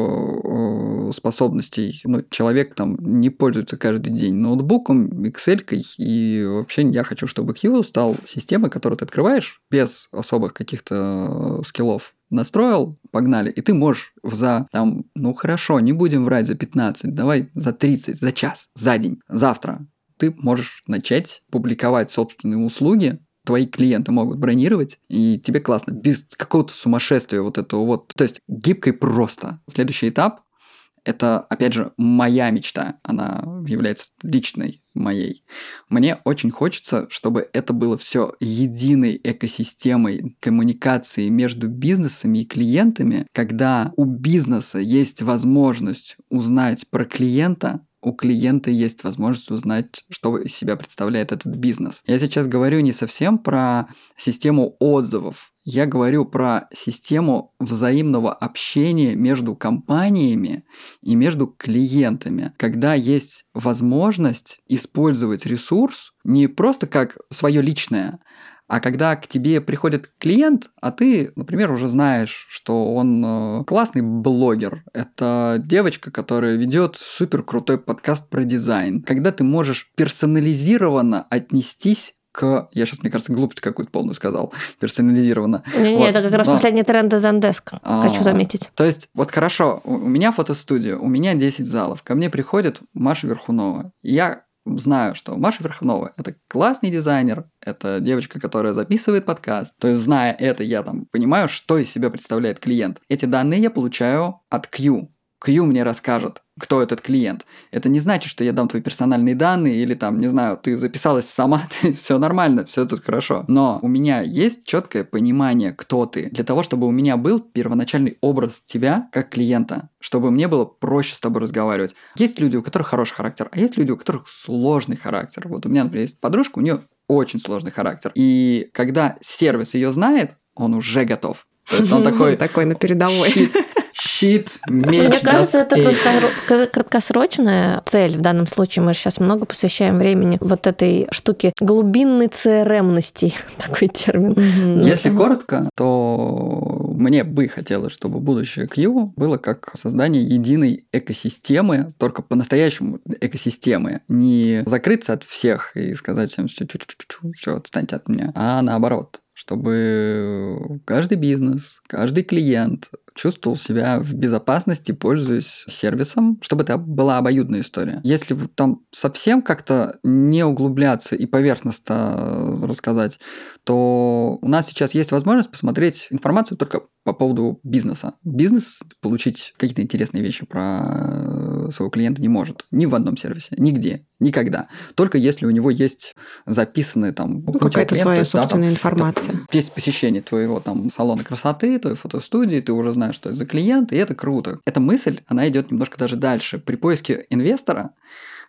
Speaker 1: способностей. Ну, человек там не пользуется каждый день ноутбуком, Excel, и вообще я хочу, чтобы Q стал системой, которую ты открываешь без особых каких-то скиллов настроил, погнали, и ты можешь за, там, ну хорошо, не будем врать за 15, давай за 30, за час, за день, завтра. Ты можешь начать публиковать собственные услуги, твои клиенты могут бронировать, и тебе классно, без какого-то сумасшествия вот этого вот. То есть гибко и просто. Следующий этап это, опять же, моя мечта, она является личной моей. Мне очень хочется, чтобы это было все единой экосистемой коммуникации между бизнесами и клиентами, когда у бизнеса есть возможность узнать про клиента, у клиента есть возможность узнать, что из себя представляет этот бизнес. Я сейчас говорю не совсем про систему отзывов, я говорю про систему взаимного общения между компаниями и между клиентами, когда есть возможность использовать ресурс не просто как свое личное, а когда к тебе приходит клиент, а ты, например, уже знаешь, что он э, классный блогер, это девочка, которая ведет супер крутой подкаст про дизайн, когда ты можешь персонализированно отнестись к... Я сейчас, мне кажется, глупость какую-то полную сказал. [laughs] Персонализированно.
Speaker 3: Не, вот. это как раз Но... последний тренд из Андеск, а, хочу заметить.
Speaker 1: То есть, вот хорошо, у меня фотостудия, у меня 10 залов. Ко мне приходит Маша Верхунова. Я знаю, что Маша Верхунова – это классный дизайнер, это девочка, которая записывает подкаст. То есть, зная это, я там понимаю, что из себя представляет клиент. Эти данные я получаю от Q. Q мне расскажет, кто этот клиент. Это не значит, что я дам твои персональные данные или там, не знаю, ты записалась сама, [laughs] все нормально, все тут хорошо. Но у меня есть четкое понимание, кто ты, для того, чтобы у меня был первоначальный образ тебя как клиента, чтобы мне было проще с тобой разговаривать. Есть люди, у которых хороший характер, а есть люди, у которых сложный характер. Вот у меня, например, есть подружка, у нее очень сложный характер. И когда сервис ее знает, он уже готов. То есть он [laughs] такой...
Speaker 2: Такой на передовой
Speaker 1: щит, меч.
Speaker 3: Мне кажется, это краткосрочная цель. В данном случае мы сейчас много посвящаем времени вот этой штуке глубинной CRM-ности, [laughs] такой термин.
Speaker 1: Если коротко, то мне бы хотелось, чтобы будущее Q было как создание единой экосистемы, только по-настоящему экосистемы. Не закрыться от всех и сказать всем, все, все, отстаньте от меня, а наоборот чтобы каждый бизнес, каждый клиент чувствовал себя в безопасности, пользуясь сервисом, чтобы это была обоюдная история. Если там совсем как-то не углубляться и поверхностно рассказать, то у нас сейчас есть возможность посмотреть информацию только по поводу бизнеса. Бизнес получить какие-то интересные вещи про своего клиента не может. Ни в одном сервисе, нигде, никогда. Только если у него есть записанные там...
Speaker 2: Ну, какая-то своя есть, собственная да, там, информация.
Speaker 1: Там, есть посещение твоего там салона красоты, твоей фотостудии, ты уже знаешь, что это за клиент, и это круто. Эта мысль, она идет немножко даже дальше. При поиске инвестора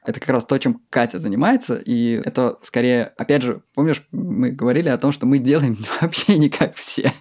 Speaker 1: это как раз то, чем Катя занимается, и это скорее, опять же, помнишь, мы говорили о том, что мы делаем [laughs] вообще не как все.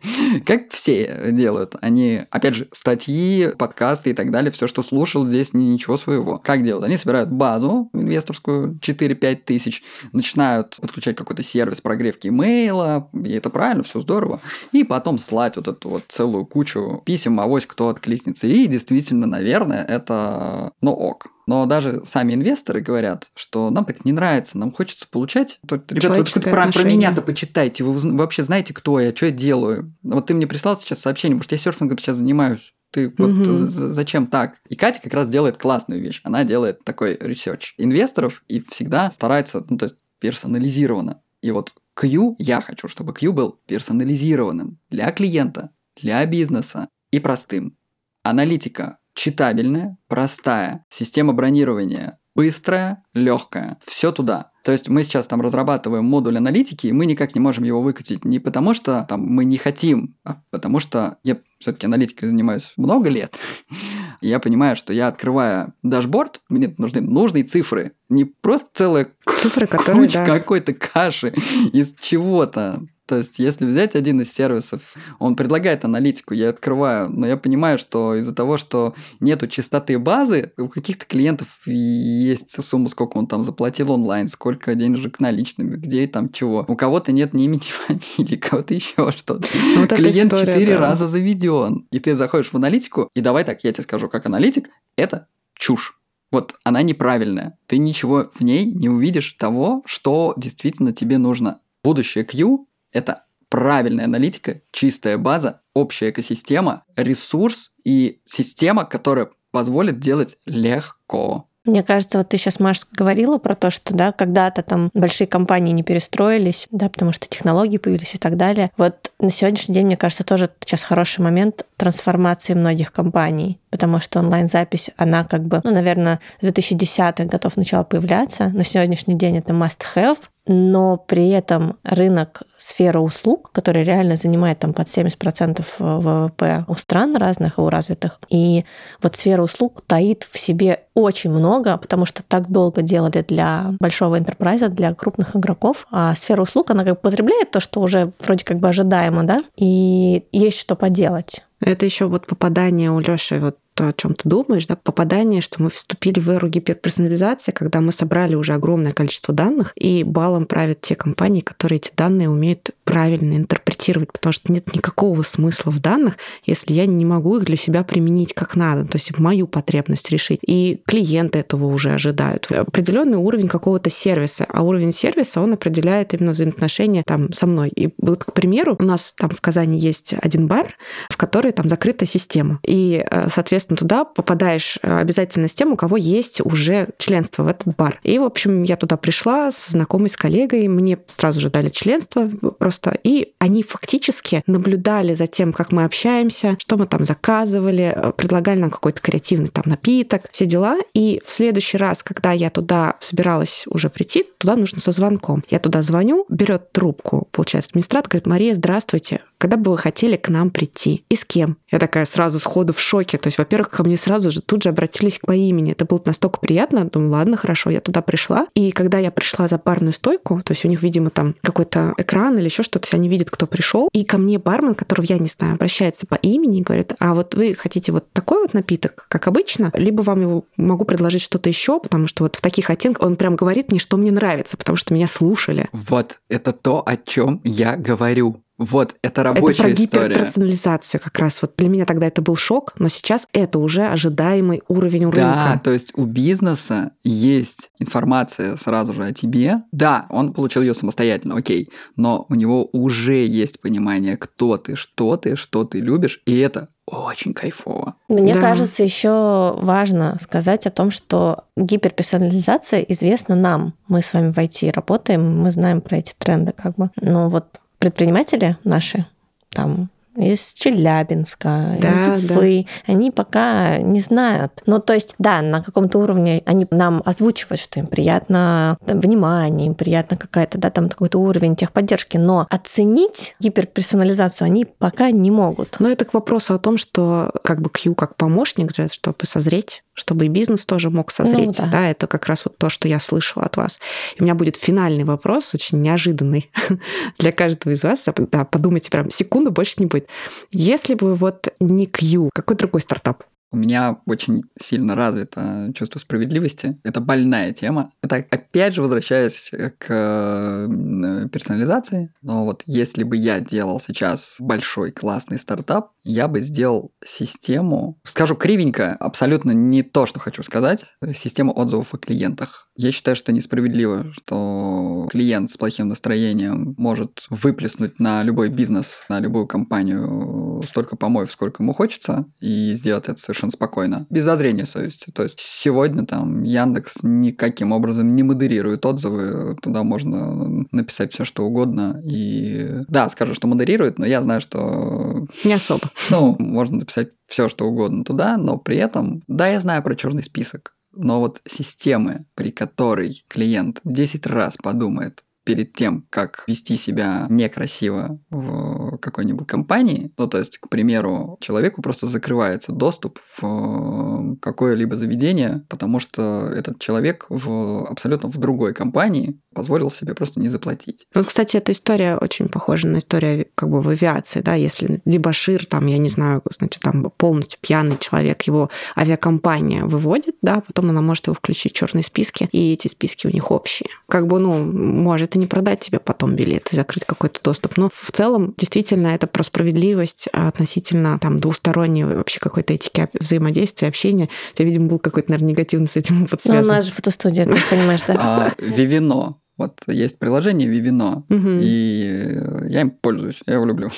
Speaker 1: как все делают. Они, опять же, статьи, подкасты и так далее, все, что слушал, здесь ничего своего. Как делают? Они собирают базу инвесторскую 4-5 тысяч, начинают подключать какой-то сервис прогревки имейла, и это правильно, все здорово, и потом слать вот эту вот целую кучу писем, авось кто откликнется. И действительно, наверное, это, ну ок, но даже сами инвесторы говорят, что нам так не нравится, нам хочется получать. Тут, ребята, вот про, про меня-то почитайте, вы вообще знаете, кто я, что я делаю. Вот ты мне прислал сейчас сообщение, может, я серфингом сейчас занимаюсь. Ты вот угу. зачем так? И Катя как раз делает классную вещь. Она делает такой research инвесторов и всегда старается, ну, то есть персонализированно. И вот Cue, я хочу, чтобы Cue был персонализированным для клиента, для бизнеса и простым. Аналитика читабельная, простая, система бронирования быстрая, легкая, все туда. То есть мы сейчас там разрабатываем модуль аналитики, и мы никак не можем его выкатить не потому, что там мы не хотим, а потому что я все-таки аналитикой занимаюсь много лет. [laughs] Я понимаю, что я открывая дашборд, мне нужны нужные цифры, не просто целая цифры, [laughs] которые, куча да. какой-то каши из чего-то То есть, если взять один из сервисов, он предлагает аналитику, я открываю, но я понимаю, что из-за того, что нету чистоты базы, у каких-то клиентов есть сумма, сколько он там заплатил онлайн, сколько денежек наличными, где и там чего. У кого-то нет ни имени, ни [laughs] фамилии, кого-то еще что-то. Ну, вот Клиент четыре да. раза заведен. И ты заходишь в аналитику, и давай так, я тебе скажу, как аналитик, это чушь. Вот она неправильная. Ты ничего в ней не увидишь того, что действительно тебе нужно. Будущее Q – это правильная аналитика, чистая база, общая экосистема, ресурс и система, которая позволит делать легко.
Speaker 3: Мне кажется, вот ты сейчас, Маш, говорила про то, что да, когда-то там большие компании не перестроились, да, потому что технологии появились и так далее. Вот на сегодняшний день, мне кажется, тоже сейчас хороший момент трансформации многих компаний, потому что онлайн-запись, она как бы, ну, наверное, с 2010-х годов начала появляться. На сегодняшний день это must-have, но при этом рынок сфера услуг, который реально занимает там под 70% ВВП у стран разных и у развитых, и вот сфера услуг таит в себе очень много, потому что так долго делали для большого интерпрайза, для крупных игроков, а сфера услуг, она как потребляет то, что уже вроде как бы ожидаемо, да, и есть что поделать.
Speaker 2: Это еще вот попадание у Лёши вот то, о чем ты думаешь, да, попадание, что мы вступили в эру гиперперсонализации, когда мы собрали уже огромное количество данных, и балом правят те компании, которые эти данные умеют правильно интерпретировать, потому что нет никакого смысла в данных, если я не могу их для себя применить как надо, то есть в мою потребность решить. И клиенты этого уже ожидают. Определенный уровень какого-то сервиса, а уровень сервиса, он определяет именно взаимоотношения там со мной. И вот, к примеру, у нас там в Казани есть один бар, в который там закрыта система. И, э, соответственно, соответственно, туда попадаешь э, обязательно с тем, у кого есть уже членство в этот бар. И, в общем, я туда пришла с знакомой, с коллегой, мне сразу же дали членство просто, и они фактически наблюдали за тем, как мы общаемся, что мы там заказывали, э, предлагали нам какой-то креативный там напиток, все дела. И в следующий раз, когда я туда собиралась уже прийти, туда нужно со звонком. Я туда звоню, берет трубку, получается, администратор, говорит, Мария, здравствуйте, когда бы вы хотели к нам прийти? И с кем? Я такая сразу сходу в шоке. То есть, во-первых, ко мне сразу же тут же обратились по имени. Это было настолько приятно. Думаю, ладно, хорошо, я туда пришла. И когда я пришла за барную стойку, то есть у них, видимо, там какой-то экран или еще что-то, они видят, кто пришел. И ко мне бармен, которого я не знаю, обращается по имени и говорит, а вот вы хотите вот такой вот напиток, как обычно, либо вам его могу предложить что-то еще, потому что вот в таких оттенках он прям говорит мне, что мне нравится, потому что меня слушали.
Speaker 1: Вот, это то, о чем я говорю. Вот, это рабочая
Speaker 2: это
Speaker 1: про
Speaker 2: гиперперсонализацию как раз. Вот для меня тогда это был шок, но сейчас это уже ожидаемый уровень у
Speaker 1: да,
Speaker 2: рынка.
Speaker 1: Да, то есть у бизнеса есть информация сразу же о тебе. Да, он получил ее самостоятельно, окей, но у него уже есть понимание, кто ты, что ты, что ты любишь, и это очень кайфово.
Speaker 3: Мне да. кажется, еще важно сказать о том, что гиперперсонализация известна нам. Мы с вами в IT работаем, мы знаем про эти тренды, как бы. Но вот предприниматели наши, там из Челябинска, да, из Уфы, да. они пока не знают. Ну, то есть, да, на каком-то уровне они нам озвучивают, что им приятно внимание, им приятно какая-то, да, там какой-то уровень техподдержки, но оценить гиперперсонализацию они пока не могут.
Speaker 2: Но это к вопросу о том, что как бы Q как помощник, чтобы созреть чтобы и бизнес тоже мог созреть. Ну, да. да, это как раз вот то, что я слышала от вас. И у меня будет финальный вопрос, очень неожиданный [laughs] для каждого из вас. Да, подумайте прям секунду, больше не будет. Если бы вот не Q, какой другой стартап?
Speaker 1: У меня очень сильно развито чувство справедливости. Это больная тема. Это опять же возвращаясь к э, персонализации. Но вот если бы я делал сейчас большой классный стартап, я бы сделал систему, скажу кривенько, абсолютно не то, что хочу сказать, систему отзывов о клиентах. Я считаю, что несправедливо, что клиент с плохим настроением может выплеснуть на любой бизнес, на любую компанию столько помоев, сколько ему хочется, и сделать это совершенно спокойно, без зазрения совести. То есть сегодня там Яндекс никаким образом не модерирует отзывы, туда можно написать все, что угодно, и да, скажу, что модерирует, но я знаю, что...
Speaker 2: Не особо. [laughs]
Speaker 1: Ну, можно написать все, что угодно туда, но при этом, да, я знаю про черный список, но вот системы, при которой клиент 10 раз подумает, перед тем, как вести себя некрасиво в какой-нибудь компании, ну, то есть, к примеру, человеку просто закрывается доступ в какое-либо заведение, потому что этот человек в абсолютно в другой компании позволил себе просто не заплатить.
Speaker 2: Вот, кстати, эта история очень похожа на историю как бы в авиации, да, если дебашир, там, я не знаю, значит, там полностью пьяный человек, его авиакомпания выводит, да, потом она может его включить в черные списки, и эти списки у них общие. Как бы, ну, может не продать тебе потом билет и закрыть какой-то доступ, но в целом действительно это про справедливость относительно там двусторонней вообще какой-то этики взаимодействия, общения. У тебя, видимо, был какой-то, наверное, негативный с этим [laughs] опыт связан.
Speaker 3: Ну, у нас же фотостудия, ты понимаешь, да?
Speaker 1: А, Вивино. Вот есть приложение Vivino, угу. и я им пользуюсь, я его люблю.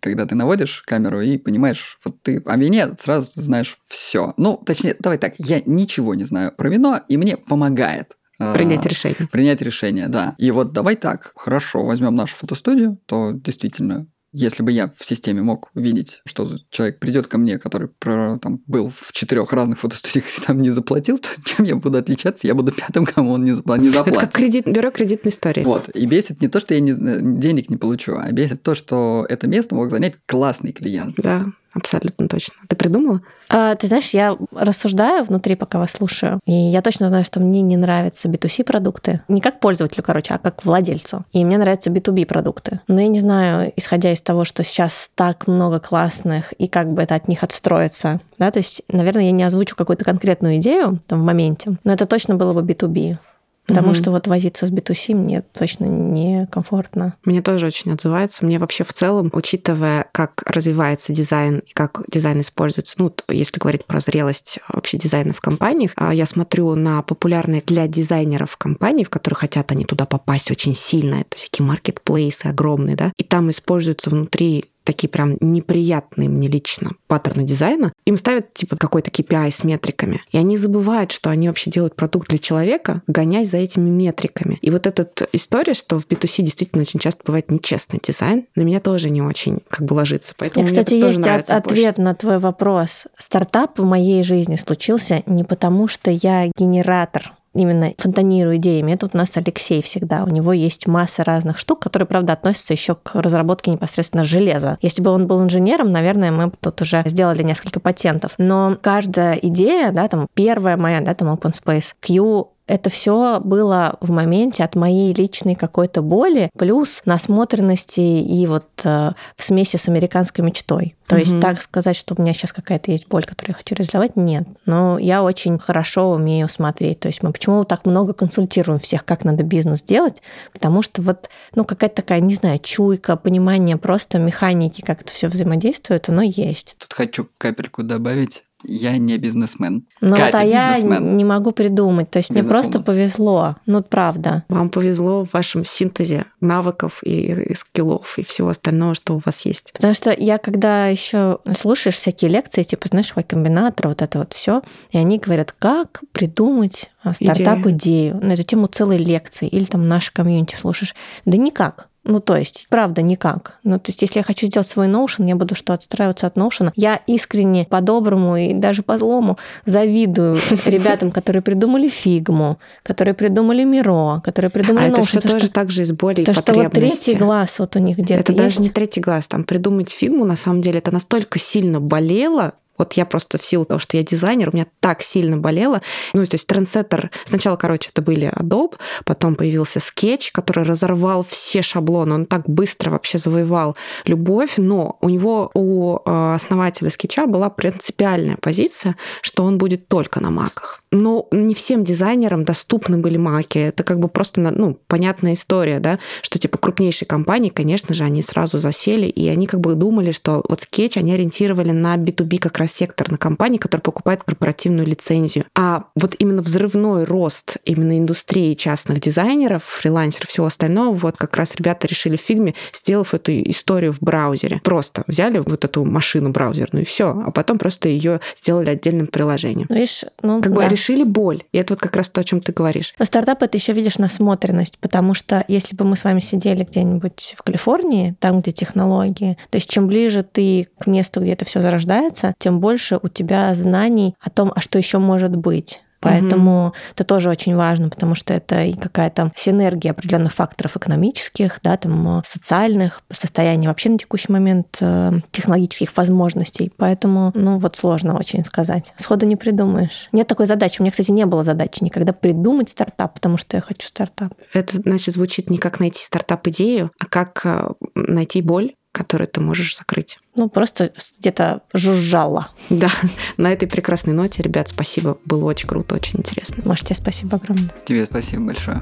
Speaker 1: Когда ты наводишь камеру и понимаешь, вот ты о вине сразу знаешь все. Ну, точнее, давай так, я ничего не знаю про вино, и мне помогает
Speaker 2: а, Принять решение.
Speaker 1: Принять решение, да. И вот давай так, хорошо, возьмем нашу фотостудию, то действительно если бы я в системе мог видеть, что человек придет ко мне, который там, был в четырех разных фотостудиях и там не заплатил, то чем я буду отличаться? Я буду пятым, кому он не, запла- не заплатит.
Speaker 2: Это как кредит, бюро кредитной истории.
Speaker 1: Вот. И бесит не то, что я не, денег не получу, а бесит то, что это место мог занять классный клиент.
Speaker 2: Да. Абсолютно точно. Ты придумала?
Speaker 3: А, ты знаешь, я рассуждаю внутри, пока вас слушаю. И я точно знаю, что мне не нравятся B2C продукты. Не как пользователю, короче, а как владельцу. И мне нравятся B2B продукты. Но я не знаю, исходя из того, что сейчас так много классных, и как бы это от них отстроиться. Да, то есть, наверное, я не озвучу какую-то конкретную идею там, в моменте, но это точно было бы B2B. Потому угу. что вот возиться с B2C мне точно не комфортно.
Speaker 2: Мне тоже очень отзывается. Мне вообще в целом, учитывая, как развивается дизайн и как дизайн используется, ну, если говорить про зрелость вообще дизайна в компаниях, а я смотрю на популярные для дизайнеров компании, в которые хотят они туда попасть очень сильно. Это всякие маркетплейсы огромные, да, и там используются внутри такие прям неприятные мне лично паттерны дизайна, им ставят типа какой-то KPI с метриками. И они забывают, что они вообще делают продукт для человека, гоняясь за этими метриками. И вот эта история, что в B2C действительно очень часто бывает нечестный дизайн, на меня тоже не очень как бы ложится.
Speaker 3: Поэтому Мне, кстати, есть от, ответ на твой вопрос. Стартап в моей жизни случился не потому, что я генератор именно фонтанирую идеями, это вот у нас Алексей всегда. У него есть масса разных штук, которые, правда, относятся еще к разработке непосредственно железа. Если бы он был инженером, наверное, мы бы тут уже сделали несколько патентов. Но каждая идея, да, там первая моя, да, там Open Space, Q это все было в моменте от моей личной какой-то боли, плюс насмотренности и вот э, в смеси с американской мечтой. То угу. есть так сказать, что у меня сейчас какая-то есть боль, которую я хочу реализовать, нет. Но я очень хорошо умею смотреть. То есть мы почему так много консультируем всех, как надо бизнес делать? Потому что вот, ну, какая-то такая, не знаю, чуйка, понимание просто механики, как это все взаимодействует, оно есть.
Speaker 1: Тут хочу капельку добавить я не бизнесмен.
Speaker 3: Ну Катя, вот, а я не могу придумать. То есть мне просто повезло. Ну, правда.
Speaker 2: Вам повезло в вашем синтезе навыков и скиллов и всего остального, что у вас есть.
Speaker 3: Потому что я когда еще слушаешь всякие лекции, типа, знаешь, Y-комбинатор, вот это вот все, и они говорят, как придумать а, стартап-идею на эту тему целой лекции, или там наше комьюнити слушаешь. Да никак. Ну, то есть, правда, никак. Ну, то есть, если я хочу сделать свой Notion, я буду что, отстраиваться от Notion. Я искренне по-доброму и даже по-злому завидую [laughs] ребятам, которые придумали фигму, которые придумали Миро, которые придумали
Speaker 2: а это все тоже так же из боли и
Speaker 3: То, что вот третий глаз вот у них где-то
Speaker 2: Это даже не третий глаз. Там придумать фигму, на самом деле, это настолько сильно болело, вот я просто в силу того, что я дизайнер, у меня так сильно болело. Ну, то есть трендсеттер... Сначала, короче, это были Adobe, потом появился Sketch, который разорвал все шаблоны. Он так быстро вообще завоевал любовь, но у него, у э, основателя скетча была принципиальная позиция, что он будет только на маках. Но не всем дизайнерам доступны были маки. Это как бы просто, ну, понятная история, да, что типа крупнейшие компании, конечно же, они сразу засели, и они как бы думали, что вот Sketch они ориентировали на B2B как раз сектор на компании, которая покупает корпоративную лицензию. А вот именно взрывной рост именно индустрии частных дизайнеров, фрилансеров, всего остального, вот как раз ребята решили в фигме, сделав эту историю в браузере. Просто взяли вот эту машину браузерную и все, а потом просто ее сделали отдельным приложением.
Speaker 3: Ну, видишь, ну,
Speaker 2: как
Speaker 3: да.
Speaker 2: бы решили боль. И это вот как раз то, о чем ты говоришь.
Speaker 3: Но стартап это еще видишь насмотренность, потому что если бы мы с вами сидели где-нибудь в Калифорнии, там, где технологии, то есть чем ближе ты к месту, где это все зарождается, тем больше у тебя знаний о том, а что еще может быть. Поэтому угу. это тоже очень важно, потому что это и какая-то синергия определенных факторов экономических, да, там, социальных, состояния вообще на текущий момент э, технологических возможностей. Поэтому, ну вот сложно очень сказать. Сходу не придумаешь. Нет такой задачи. У меня, кстати, не было задачи никогда придумать стартап, потому что я хочу стартап.
Speaker 2: Это, значит, звучит не как найти стартап-идею, а как э, найти боль, которую ты можешь закрыть.
Speaker 3: Ну, просто где-то жужжало.
Speaker 2: Да, [laughs] на этой прекрасной ноте, ребят, спасибо. Было очень круто, очень интересно.
Speaker 3: Маш, тебе спасибо огромное.
Speaker 1: Тебе спасибо большое.